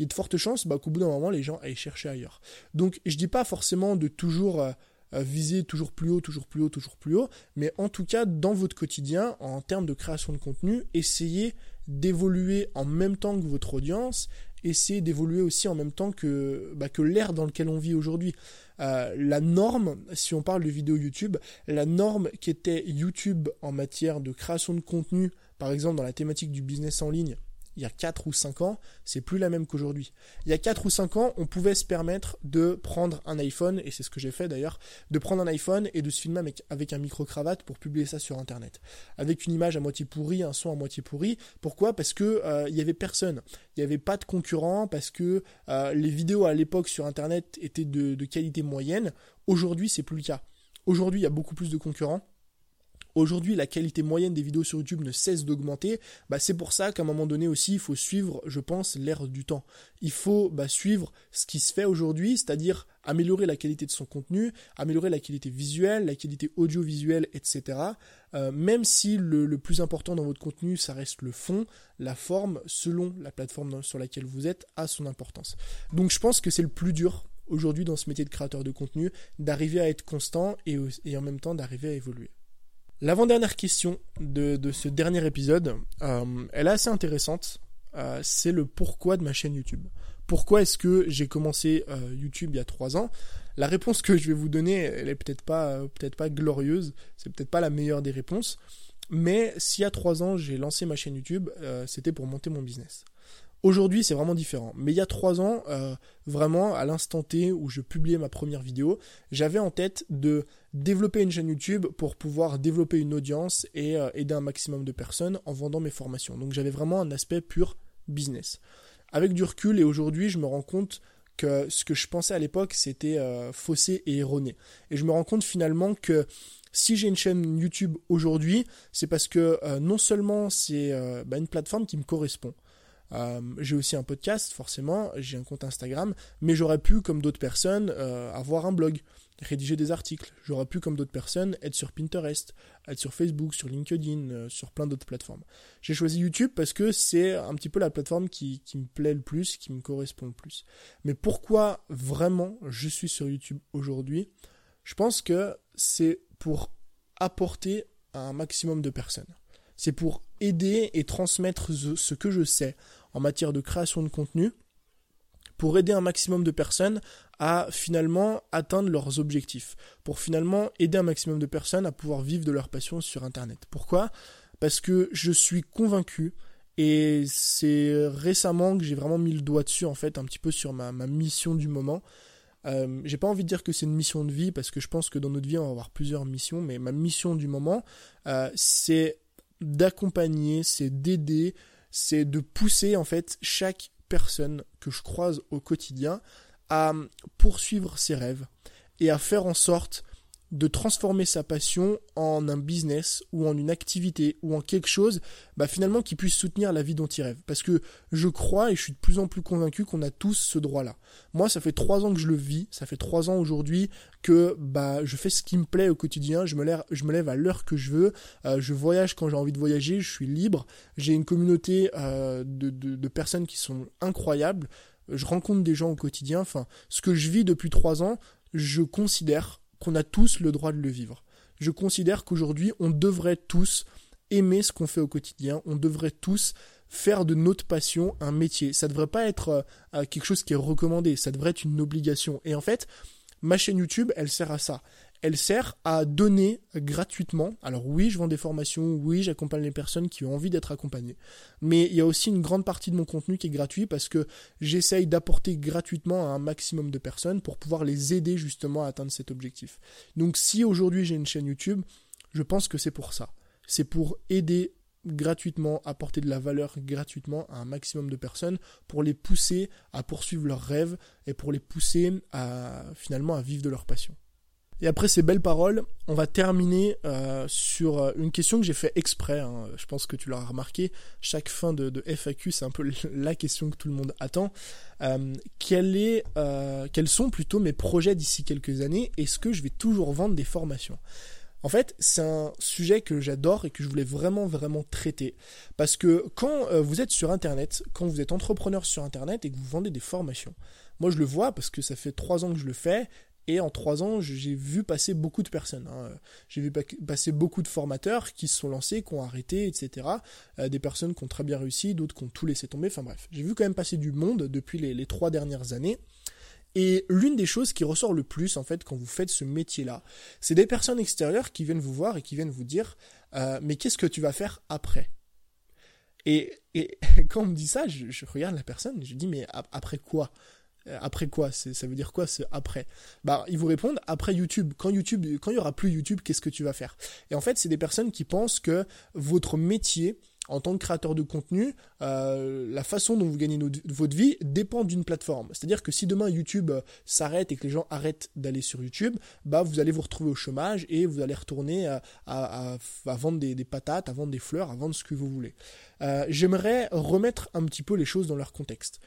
il y a de fortes chances bah, qu'au bout d'un moment, les gens aillent chercher ailleurs. Donc je dis pas forcément de toujours... Euh, euh, viser toujours plus haut, toujours plus haut, toujours plus haut, mais en tout cas dans votre quotidien, en termes de création de contenu, essayez d'évoluer en même temps que votre audience, essayez d'évoluer aussi en même temps que, bah, que l'ère dans lequel on vit aujourd'hui. Euh, la norme, si on parle de vidéo YouTube, la norme qui était YouTube en matière de création de contenu, par exemple dans la thématique du business en ligne, il y a 4 ou 5 ans, c'est plus la même qu'aujourd'hui. Il y a 4 ou 5 ans, on pouvait se permettre de prendre un iPhone, et c'est ce que j'ai fait d'ailleurs, de prendre un iPhone et de se filmer avec, un micro-cravate pour publier ça sur Internet. Avec une image à moitié pourrie, un son à moitié pourri. Pourquoi? Parce que euh, il y avait personne. Il n'y avait pas de concurrent, parce que euh, les vidéos à l'époque sur Internet étaient de, de qualité moyenne. Aujourd'hui, c'est plus le cas. Aujourd'hui, il y a beaucoup plus de concurrents Aujourd'hui, la qualité moyenne des vidéos sur YouTube ne cesse d'augmenter. Bah, c'est pour ça qu'à un moment donné aussi, il faut suivre, je pense, l'ère du temps. Il faut bah, suivre ce qui se fait aujourd'hui, c'est-à-dire améliorer la qualité de son contenu, améliorer la qualité visuelle, la qualité audiovisuelle, etc. Euh, même si le, plus important dans votre contenu, ça reste le fond, la forme, selon la plateforme sur laquelle vous êtes, a son importance. Donc je pense que c'est le plus dur aujourd'hui dans ce métier de créateur de contenu, d'arriver à être constant et en même temps d'arriver à évoluer. L'avant-dernière question de, ce dernier épisode, euh, elle est assez intéressante. Euh, c'est le pourquoi de ma chaîne YouTube. Pourquoi est-ce que j'ai commencé euh, YouTube il y a trois ans? La réponse que je vais vous donner, elle est peut-être pas, glorieuse, c'est peut-être pas la meilleure des réponses. Mais y a trois ans j'ai lancé ma chaîne YouTube, c'était pour monter mon business. Aujourd'hui, c'est vraiment différent. Mais il y a trois ans, euh, vraiment, à l'instant T où je publiais ma première vidéo, j'avais en tête de développer une chaîne YouTube pour pouvoir développer une audience et euh, aider un maximum de personnes en vendant mes formations. Donc j'avais vraiment un aspect pur business. Avec du recul et aujourd'hui, je me rends compte que ce que je pensais à l'époque, c'était euh, faussé et erroné. Et je me rends compte finalement que si j'ai une chaîne YouTube aujourd'hui, c'est parce que non seulement c'est bah, une plateforme qui me correspond, euh, j'ai aussi un podcast, forcément, j'ai un compte Instagram, mais j'aurais pu, comme d'autres personnes, euh, avoir un blog, rédiger des articles. J'aurais pu, comme d'autres personnes, être sur Pinterest, être sur Facebook, sur LinkedIn, euh, sur plein d'autres plateformes. J'ai choisi YouTube parce que c'est un petit peu la plateforme qui, qui me plaît le plus, qui me correspond le plus. Mais pourquoi vraiment je suis sur YouTube aujourd'hui? Je pense que c'est pour apporter à un maximum de personnes. C'est pour aider et transmettre ce que je sais en matière de création de contenu pour aider un maximum de personnes à finalement atteindre leurs objectifs, pour finalement aider un maximum de personnes à pouvoir vivre de leur passion sur Internet. Pourquoi? Parce que je suis convaincu, et c'est récemment que j'ai vraiment mis le doigt dessus, en fait, un petit peu sur ma, mission du moment. Euh, j'ai pas envie de dire que c'est une mission de vie, parce que je pense que dans notre vie, on va avoir plusieurs missions, mais ma mission du moment, euh, c'est d'accompagner, c'est d'aider, c'est de pousser en fait chaque personne que je croise au quotidien à poursuivre ses rêves et à faire en sorte de transformer sa passion en un business ou en une activité ou en quelque chose bah, finalement qui puisse soutenir la vie dont il rêve. Parce que je crois et je suis de plus en plus convaincu qu'on a tous ce droit-là. Moi, ça fait trois ans que je le vis, ça fait trois ans aujourd'hui que bah, je fais ce qui me plaît au quotidien, je me lève, je me lève à l'heure que je veux, euh, je voyage quand j'ai envie de voyager, je suis libre, j'ai une communauté euh, de, de, de personnes qui sont incroyables, je rencontre des gens au quotidien, enfin, ce que je vis depuis trois ans, je considère qu'on a tous le droit de le vivre. Je considère qu'aujourd'hui, on devrait tous aimer ce qu'on fait au quotidien, on devrait tous faire de notre passion un métier. Ça devrait pas être euh, euh, quelque chose qui est recommandé, ça devrait être une obligation. Et en fait, ma chaîne YouTube, elle sert à ça elle sert à donner gratuitement. Alors oui, je vends des formations, oui, j'accompagne les personnes qui ont envie d'être accompagnées. Mais il y a aussi une grande partie de mon contenu qui est gratuit parce que j'essaye d'apporter gratuitement à un maximum de personnes pour pouvoir les aider justement à atteindre cet objectif. Donc si aujourd'hui j'ai une chaîne YouTube, je pense que c'est pour ça. C'est pour aider gratuitement, apporter de la valeur gratuitement à un maximum de personnes pour les pousser à poursuivre leurs rêves et pour les pousser à finalement à vivre de leur passion. Et après ces belles paroles, on va terminer euh, sur euh, une question que j'ai fait exprès. Hein. Je pense que tu l'auras remarqué. Chaque fin de, FAQ, c'est un peu *laughs* la question que tout le monde attend. Euh, quels sont plutôt mes projets d'ici quelques années Est-ce que je vais toujours vendre des formations? En fait, c'est un sujet que j'adore et que je voulais vraiment, vraiment traiter. Parce que quand vous êtes sur Internet, quand vous êtes entrepreneur sur Internet et que vous vendez des formations, moi je le vois parce que ça fait trois ans que je le fais et en trois ans, j'ai vu passer beaucoup de personnes. Hein. J'ai vu passer beaucoup de formateurs qui se sont lancés, qui ont arrêté, etc. Euh, des personnes qui ont très bien réussi, d'autres qui ont tout laissé tomber. Enfin bref, j'ai vu quand même passer du monde depuis les, trois dernières années. Et l'une des choses qui ressort le plus, en fait, quand vous faites ce métier-là, c'est des personnes extérieures qui viennent vous voir et qui viennent vous dire euh, Mais qu'est-ce que tu vas faire après? Et, *laughs* quand on me dit ça, je, regarde la personne je dis mais après quoi? Après quoi Ça veut dire quoi ce après? Bah, ils vous répondent après YouTube. Quand YouTube, quand il y aura plus YouTube, qu'est-ce que tu vas faire? Et en fait, c'est des personnes qui pensent que votre métier en tant que créateur de contenu, euh, la façon dont vous gagnez votre vie dépend d'une plateforme. C'est-à-dire que si demain YouTube euh, s'arrête et que les gens arrêtent d'aller sur YouTube, bah vous allez vous retrouver au chômage et vous allez retourner à, vendre des, des, patates, à vendre des fleurs, à vendre ce que vous voulez. Euh, J'aimerais remettre un petit peu les choses dans leur contexte.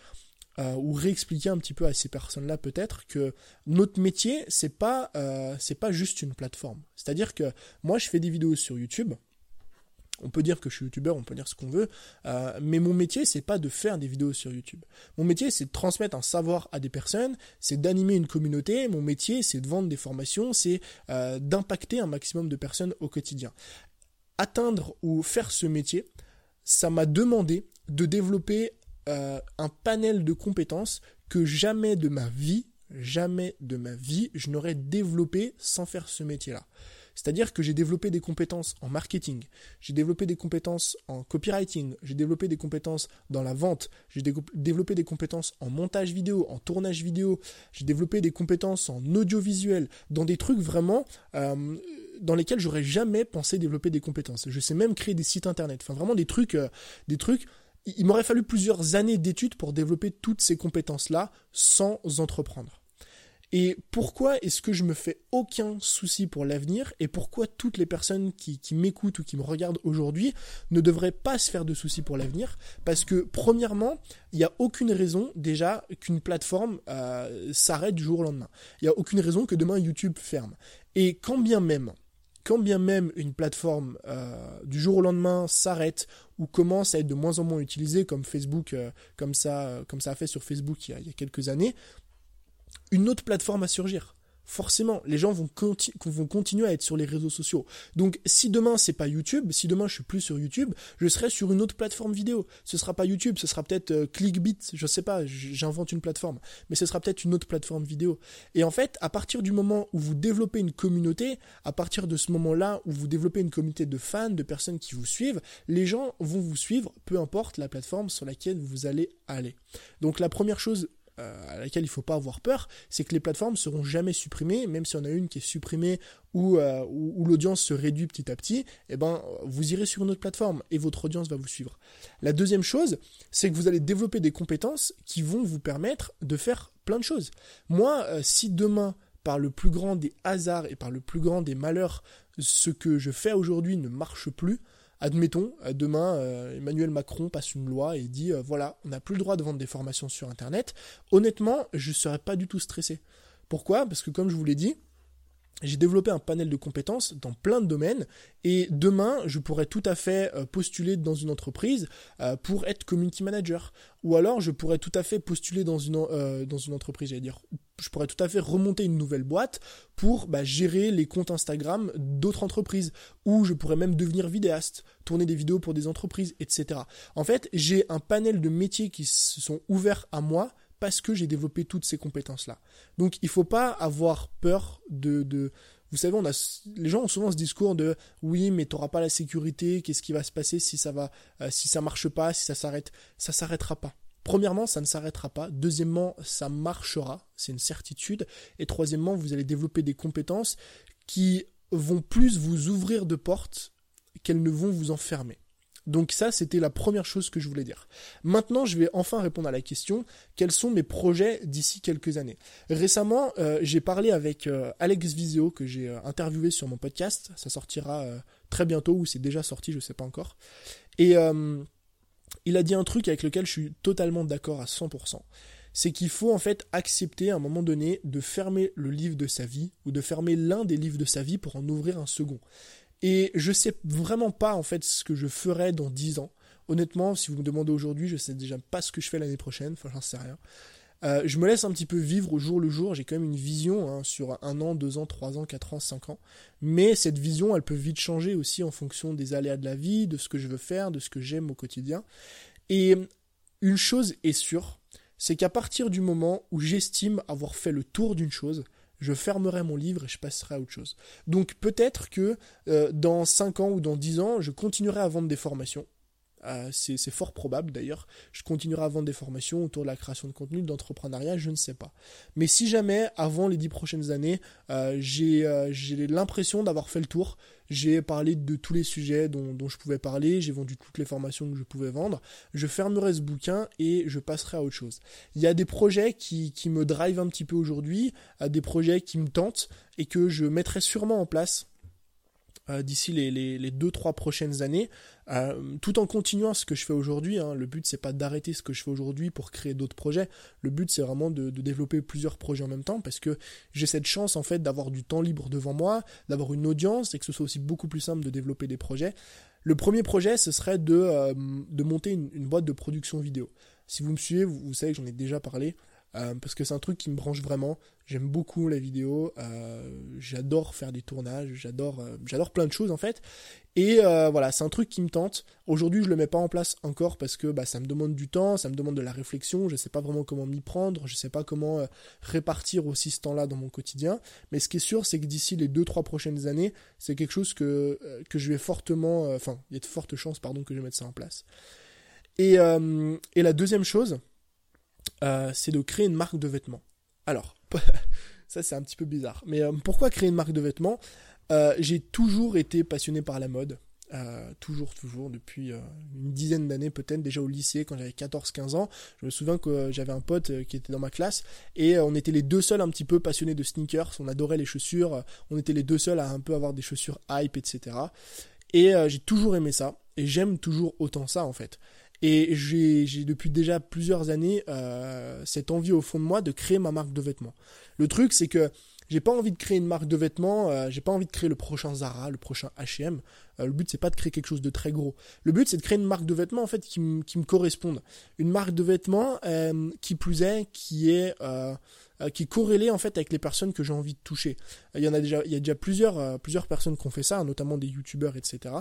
Euh, ou réexpliquer un petit peu à ces personnes-là peut-être que notre métier c'est pas euh, c'est pas juste une plateforme. C'est-à-dire que moi je fais des vidéos sur YouTube. On peut dire que je suis youtubeur, on peut dire ce qu'on veut, euh, mais mon métier c'est pas de faire des vidéos sur YouTube. Mon métier c'est de transmettre un savoir à des personnes, c'est d'animer une communauté. Mon métier c'est de vendre des formations, c'est d'impacter un maximum de personnes au quotidien. Atteindre ou faire ce métier, ça m'a demandé de développer euh, un panel de compétences que jamais de ma vie, jamais de ma vie, je n'aurais développé sans faire ce métier-là. C'est-à-dire que j'ai développé des compétences en marketing, j'ai développé des compétences en copywriting, j'ai développé des compétences dans la vente, j'ai développé des compétences en montage vidéo, en tournage vidéo, j'ai développé des compétences en audiovisuel, dans des trucs vraiment euh, dans lesquels j'aurais jamais pensé développer des compétences. Je sais même créer des sites internet, enfin vraiment des trucs, euh, des trucs il m'aurait fallu plusieurs années d'études pour développer toutes ces compétences-là sans entreprendre. Et pourquoi est-ce que je me fais aucun souci pour l'avenir et pourquoi toutes les personnes qui, m'écoutent ou qui me regardent aujourd'hui ne devraient pas se faire de soucis pour l'avenir? Parce que premièrement, il n'y a aucune raison déjà qu'une plateforme euh, s'arrête du jour au lendemain. Il n'y a aucune raison que demain YouTube ferme. Et quand bien même, quand bien même une plateforme euh, du jour au lendemain s'arrête ou commence à être de moins en moins utilisée, comme Facebook, euh, comme, ça, comme ça a fait sur Facebook il y a quelques années, une autre plateforme va surgir forcément, les gens vont, vont, continuer à être sur les réseaux sociaux. Donc, si demain c'est pas YouTube, si demain je suis plus sur YouTube, je serai sur une autre plateforme vidéo. Ce sera pas YouTube, ce sera peut-être euh, Clickbit, je sais pas, j'invente une plateforme, mais ce sera peut-être une autre plateforme vidéo. Et en fait, à partir du moment où vous développez une communauté, à partir de ce moment-là où vous développez une communauté de fans, de personnes qui vous suivent, les gens vont vous suivre, peu importe la plateforme sur laquelle vous allez aller. Donc, la première chose euh, à laquelle il ne faut pas avoir peur, c'est que les plateformes seront jamais supprimées, même si on a une qui est supprimée ou euh, où, l'audience se réduit petit à petit, eh ben, vous irez sur une autre plateforme et votre audience va vous suivre. La deuxième chose, c'est que vous allez développer des compétences qui vont vous permettre de faire plein de choses. Moi, euh, si demain, par le plus grand des hasards et par le plus grand des malheurs, ce que je fais aujourd'hui ne marche plus, Admettons, euh, demain, euh, Emmanuel Macron passe une loi et dit euh, voilà, on n'a plus le droit de vendre des formations sur Internet. Honnêtement, je ne serais pas du tout stressé. Pourquoi? Parce que comme je vous l'ai dit, j'ai développé un panel de compétences dans plein de domaines et demain je pourrais tout à fait euh, postuler dans une entreprise euh, pour être community manager. Ou alors je pourrais tout à fait postuler dans une euh, dans une entreprise j'allais dire. Je pourrais tout à fait remonter une nouvelle boîte pour bah, gérer les comptes Instagram d'autres entreprises. Ou je pourrais même devenir vidéaste tourner des vidéos pour des entreprises etc en fait j'ai un panel de métiers qui se sont ouverts à moi parce que j'ai développé toutes ces compétences-là. Donc il ne faut pas avoir peur de. Vous savez, on a, les gens ont souvent ce discours de oui, mais tu n'auras pas la sécurité, qu'est-ce qui va se passer si ça va, euh, si ça marche pas, si ça s'arrête. Ça s'arrêtera pas. Premièrement, ça ne s'arrêtera pas. Deuxièmement, ça marchera, c'est une certitude. Et troisièmement, vous allez développer des compétences qui vont plus vous ouvrir de portes qu'elles ne vont vous enfermer. Donc ça, c'était la première chose que je voulais dire. Maintenant, je vais enfin répondre à la question, quels sont mes projets d'ici quelques années? Récemment, euh, j'ai parlé avec euh, Alex Viseo, que j'ai euh, interviewé sur mon podcast, ça sortira très bientôt, ou c'est déjà sorti, je ne sais pas encore. Et il a dit un truc avec lequel je suis totalement d'accord à 100% c'est qu'il faut en fait accepter à un moment donné de fermer le livre de sa vie ou de fermer l'un des livres de sa vie pour en ouvrir un second. Et je sais vraiment pas en fait ce que je ferai dans 10 ans. Honnêtement, si vous me demandez aujourd'hui, je sais déjà pas ce que je fais l'année prochaine, enfin j'en sais rien. Euh, je me laisse un petit peu vivre au jour le jour, j'ai quand même une vision hein, sur un an, deux ans, trois ans, quatre ans, cinq ans. Mais cette vision, elle peut vite changer aussi en fonction des aléas de la vie, de ce que je veux faire, de ce que j'aime au quotidien. Et une chose est sûre, c'est qu'à partir du moment où j'estime avoir fait le tour d'une chose, je fermerai mon livre et je passerai à autre chose. Donc peut-être que euh, dans 5 ans ou dans 10 ans, je continuerai à vendre des formations. Euh, c'est fort probable d'ailleurs. Je continuerai à vendre des formations autour de la création de contenu, d'entrepreneuriat, je ne sais pas. Mais si jamais, avant les dix prochaines années, euh, euh, j'ai l'impression d'avoir fait le tour, j'ai parlé de tous les sujets dont, je pouvais parler, j'ai vendu toutes les formations que je pouvais vendre, je fermerai ce bouquin et je passerai à autre chose. Il y a des projets qui, qui me drivent un petit peu aujourd'hui, des projets qui me tentent et que je mettrai sûrement en place euh, d'ici les, les, deux trois prochaines années, euh, tout en continuant ce que je fais aujourd'hui. Hein. Le but c'est pas d'arrêter ce que je fais aujourd'hui pour créer d'autres projets. Le but c'est vraiment de, développer plusieurs projets en même temps parce que j'ai cette chance en fait d'avoir du temps libre devant moi, d'avoir une audience et que ce soit aussi beaucoup plus simple de développer des projets. Le premier projet ce serait de, euh, de monter une, boîte de production vidéo. Si vous me suivez, vous savez que j'en ai déjà parlé. Euh, parce que c'est un truc qui me branche vraiment. J'aime beaucoup la vidéo, euh, j'adore faire des tournages, j'adore, euh, j'adore plein de choses en fait. Et voilà, c'est un truc qui me tente. Aujourd'hui, je le mets pas en place encore parce que bah, ça me demande du temps, ça me demande de la réflexion. Je sais pas vraiment comment m'y prendre, je sais pas comment répartir aussi ce temps-là dans mon quotidien. Mais ce qui est sûr, c'est que d'ici les 2-3 prochaines années, c'est quelque chose que, que je vais fortement, enfin, il y a de fortes chances, pardon, que je mette ça en place. Et, et la deuxième chose, euh, c'est de créer une marque de vêtements. Alors, *laughs* ça c'est un petit peu bizarre. Mais euh, pourquoi créer une marque de vêtements? Euh, J'ai toujours été passionné par la mode. toujours, toujours, depuis une dizaine d'années peut-être, déjà au lycée quand j'avais 14-15 ans. Je me souviens que j'avais un pote qui était dans ma classe et on était les deux seuls un petit peu passionnés de sneakers. On adorait les chaussures, on était les deux seuls à un peu avoir des chaussures hype, etc. Et j'ai toujours aimé ça et j'aime toujours autant ça en fait. Et j'ai depuis déjà plusieurs années euh, cette envie au fond de moi de créer ma marque de vêtements. Le truc, c'est que j'ai pas envie de créer une marque de vêtements, euh, j'ai pas envie de créer le prochain Zara, le prochain H&M. le but c'est pas de créer quelque chose de très gros. Le but c'est de créer une marque de vêtements en fait qui, qui me corresponde. Une marque de vêtements euh, qui plus est qui est qui est corrélée en fait avec les personnes que j'ai envie de toucher. Il y en a déjà, il y a déjà plusieurs plusieurs personnes qui ont fait ça, notamment des youtubeurs, etc.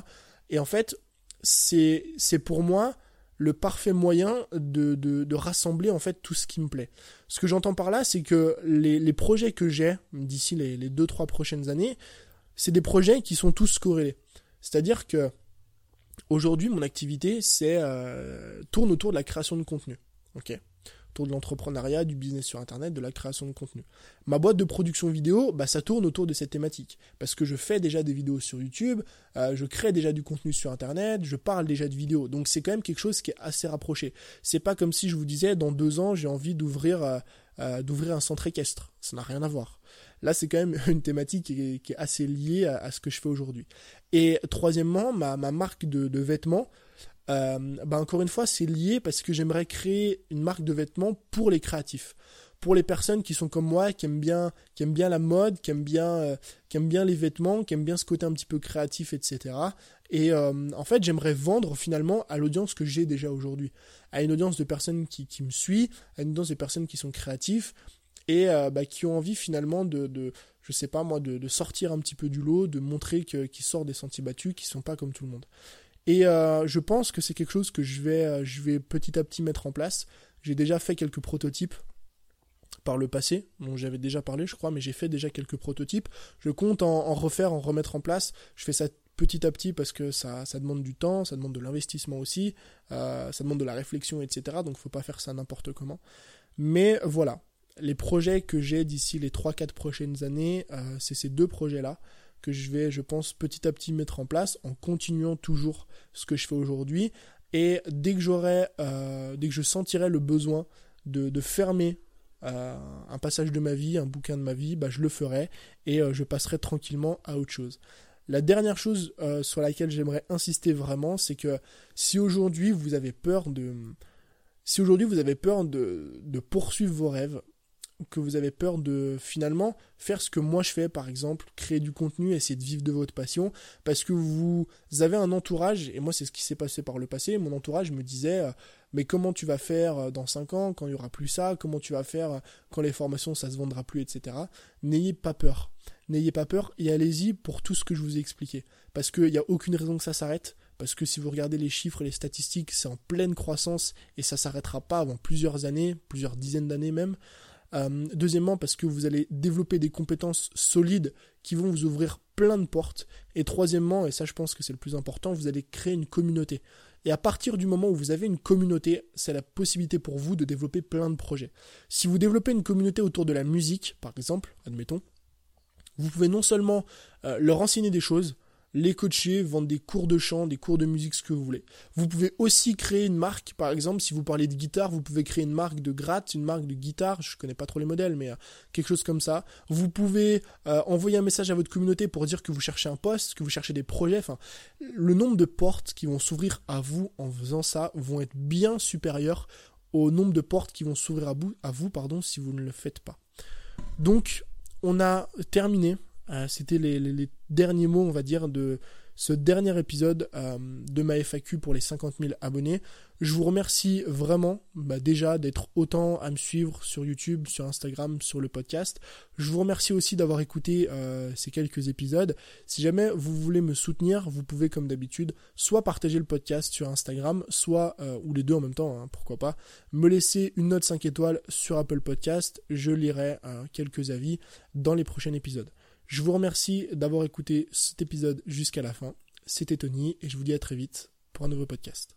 Et en fait, c'est c'est pour moi le parfait moyen de, de, rassembler en fait tout ce qui me plaît. Ce que j'entends par là, c'est que les, projets que j'ai d'ici les, les 2-3 prochaines années, c'est des projets qui sont tous corrélés. C'est-à-dire que aujourd'hui, mon activité c'est euh, tourne autour de la création de contenu. ok de l'entrepreneuriat, du business sur Internet, de la création de contenu. Ma boîte de production vidéo, bah, ça tourne autour de cette thématique. Parce que je fais déjà des vidéos sur YouTube, euh, je crée déjà du contenu sur Internet, je parle déjà de vidéos. Donc c'est quand même quelque chose qui est assez rapproché. C'est pas comme si je vous disais, dans deux ans, j'ai envie d'ouvrir euh, euh, d'ouvrir un centre équestre. Ça n'a rien à voir. Là, c'est quand même *laughs* une thématique qui est, assez liée à, ce que je fais aujourd'hui. Et troisièmement, ma, marque de vêtements, euh, bah encore une fois, c'est lié parce que j'aimerais créer une marque de vêtements pour les créatifs, pour les personnes qui sont comme moi, qui aiment bien, qui aiment bien la mode, qui aiment bien, euh, qui aiment bien les vêtements, qui aiment bien ce côté un petit peu créatif, etc. Et euh, en fait, j'aimerais vendre finalement à l'audience que j'ai déjà aujourd'hui, à une audience de personnes qui, qui me suit, à une audience de personnes qui sont créatifs et bah, qui ont envie finalement de, de je sais pas moi, de, de, sortir un petit peu du lot, de montrer qu'ils sortent des sentiers battus, qu'ils sont pas comme tout le monde. Et euh, je pense que c'est quelque chose que je vais, euh, je vais petit à petit mettre en place. J'ai déjà fait quelques prototypes par le passé, dont j'avais déjà parlé, je crois, mais j'ai fait déjà quelques prototypes. Je compte en, refaire, en remettre en place. Je fais ça petit à petit parce que ça, ça demande du temps, ça demande de l'investissement aussi, euh, ça demande de la réflexion, etc. Donc faut pas faire ça n'importe comment. Mais voilà, les projets que j'ai d'ici les 3-4 prochaines années, c'est ces deux projets-là que je vais, je pense, petit à petit mettre en place en continuant toujours ce que je fais aujourd'hui. Et dès que j'aurai, euh, dès que je sentirai le besoin de, fermer euh, un passage de ma vie, un bouquin de ma vie, bah, je le ferai et euh, je passerai tranquillement à autre chose. La dernière chose sur laquelle j'aimerais insister vraiment, c'est que si aujourd'hui vous avez peur de, si aujourd'hui vous avez peur de, de poursuivre vos rêves, que vous avez peur de finalement faire ce que moi je fais par exemple, créer du contenu, essayer de vivre de votre passion, parce que vous avez un entourage, et moi c'est ce qui s'est passé par le passé, mon entourage me disait euh, mais comment tu vas faire euh, dans 5 ans quand il y aura plus ça, comment tu vas faire euh, quand les formations ça se vendra plus, etc. N'ayez pas peur. N'ayez pas peur et allez-y pour tout ce que je vous ai expliqué. Parce qu'il n'y a aucune raison que ça s'arrête. Parce que si vous regardez les chiffres et les statistiques, c'est en pleine croissance et ça s'arrêtera pas avant plusieurs années, plusieurs dizaines d'années même. Euh, deuxièmement, parce que vous allez développer des compétences solides qui vont vous ouvrir plein de portes. Et troisièmement, et ça je pense que c'est le plus important, vous allez créer une communauté. Et à partir du moment où vous avez une communauté, c'est la possibilité pour vous de développer plein de projets. Si vous développez une communauté autour de la musique, par exemple, admettons, vous pouvez non seulement euh, leur enseigner des choses, les coacher, vendre des cours de chant, des cours de musique, ce que vous voulez. Vous pouvez aussi créer une marque, par exemple, si vous parlez de guitare, vous pouvez créer une marque de gratte, une marque de guitare, je connais pas trop les modèles, mais euh, quelque chose comme ça. Vous pouvez euh, envoyer un message à votre communauté pour dire que vous cherchez un poste, que vous cherchez des projets, le nombre de portes qui vont s'ouvrir à vous en faisant ça vont être bien supérieurs au nombre de portes qui vont s'ouvrir à vous, à vous pardon, si vous ne le faites pas. Donc, on a terminé euh, c'était les, derniers mots, on va dire, de ce dernier épisode euh, de ma FAQ pour les 50 000 abonnés. Je vous remercie vraiment bah, déjà d'être autant à me suivre sur YouTube, sur Instagram, sur le podcast. Je vous remercie aussi d'avoir écouté euh, ces quelques épisodes. Si jamais vous voulez me soutenir, vous pouvez comme d'habitude soit partager le podcast sur Instagram, soit, ou les deux en même temps, hein, pourquoi pas, me laisser une note 5 étoiles sur Apple Podcast. Je lirai quelques avis dans les prochains épisodes. Je vous remercie d'avoir écouté cet épisode jusqu'à la fin. C'était Tony et je vous dis à très vite pour un nouveau podcast.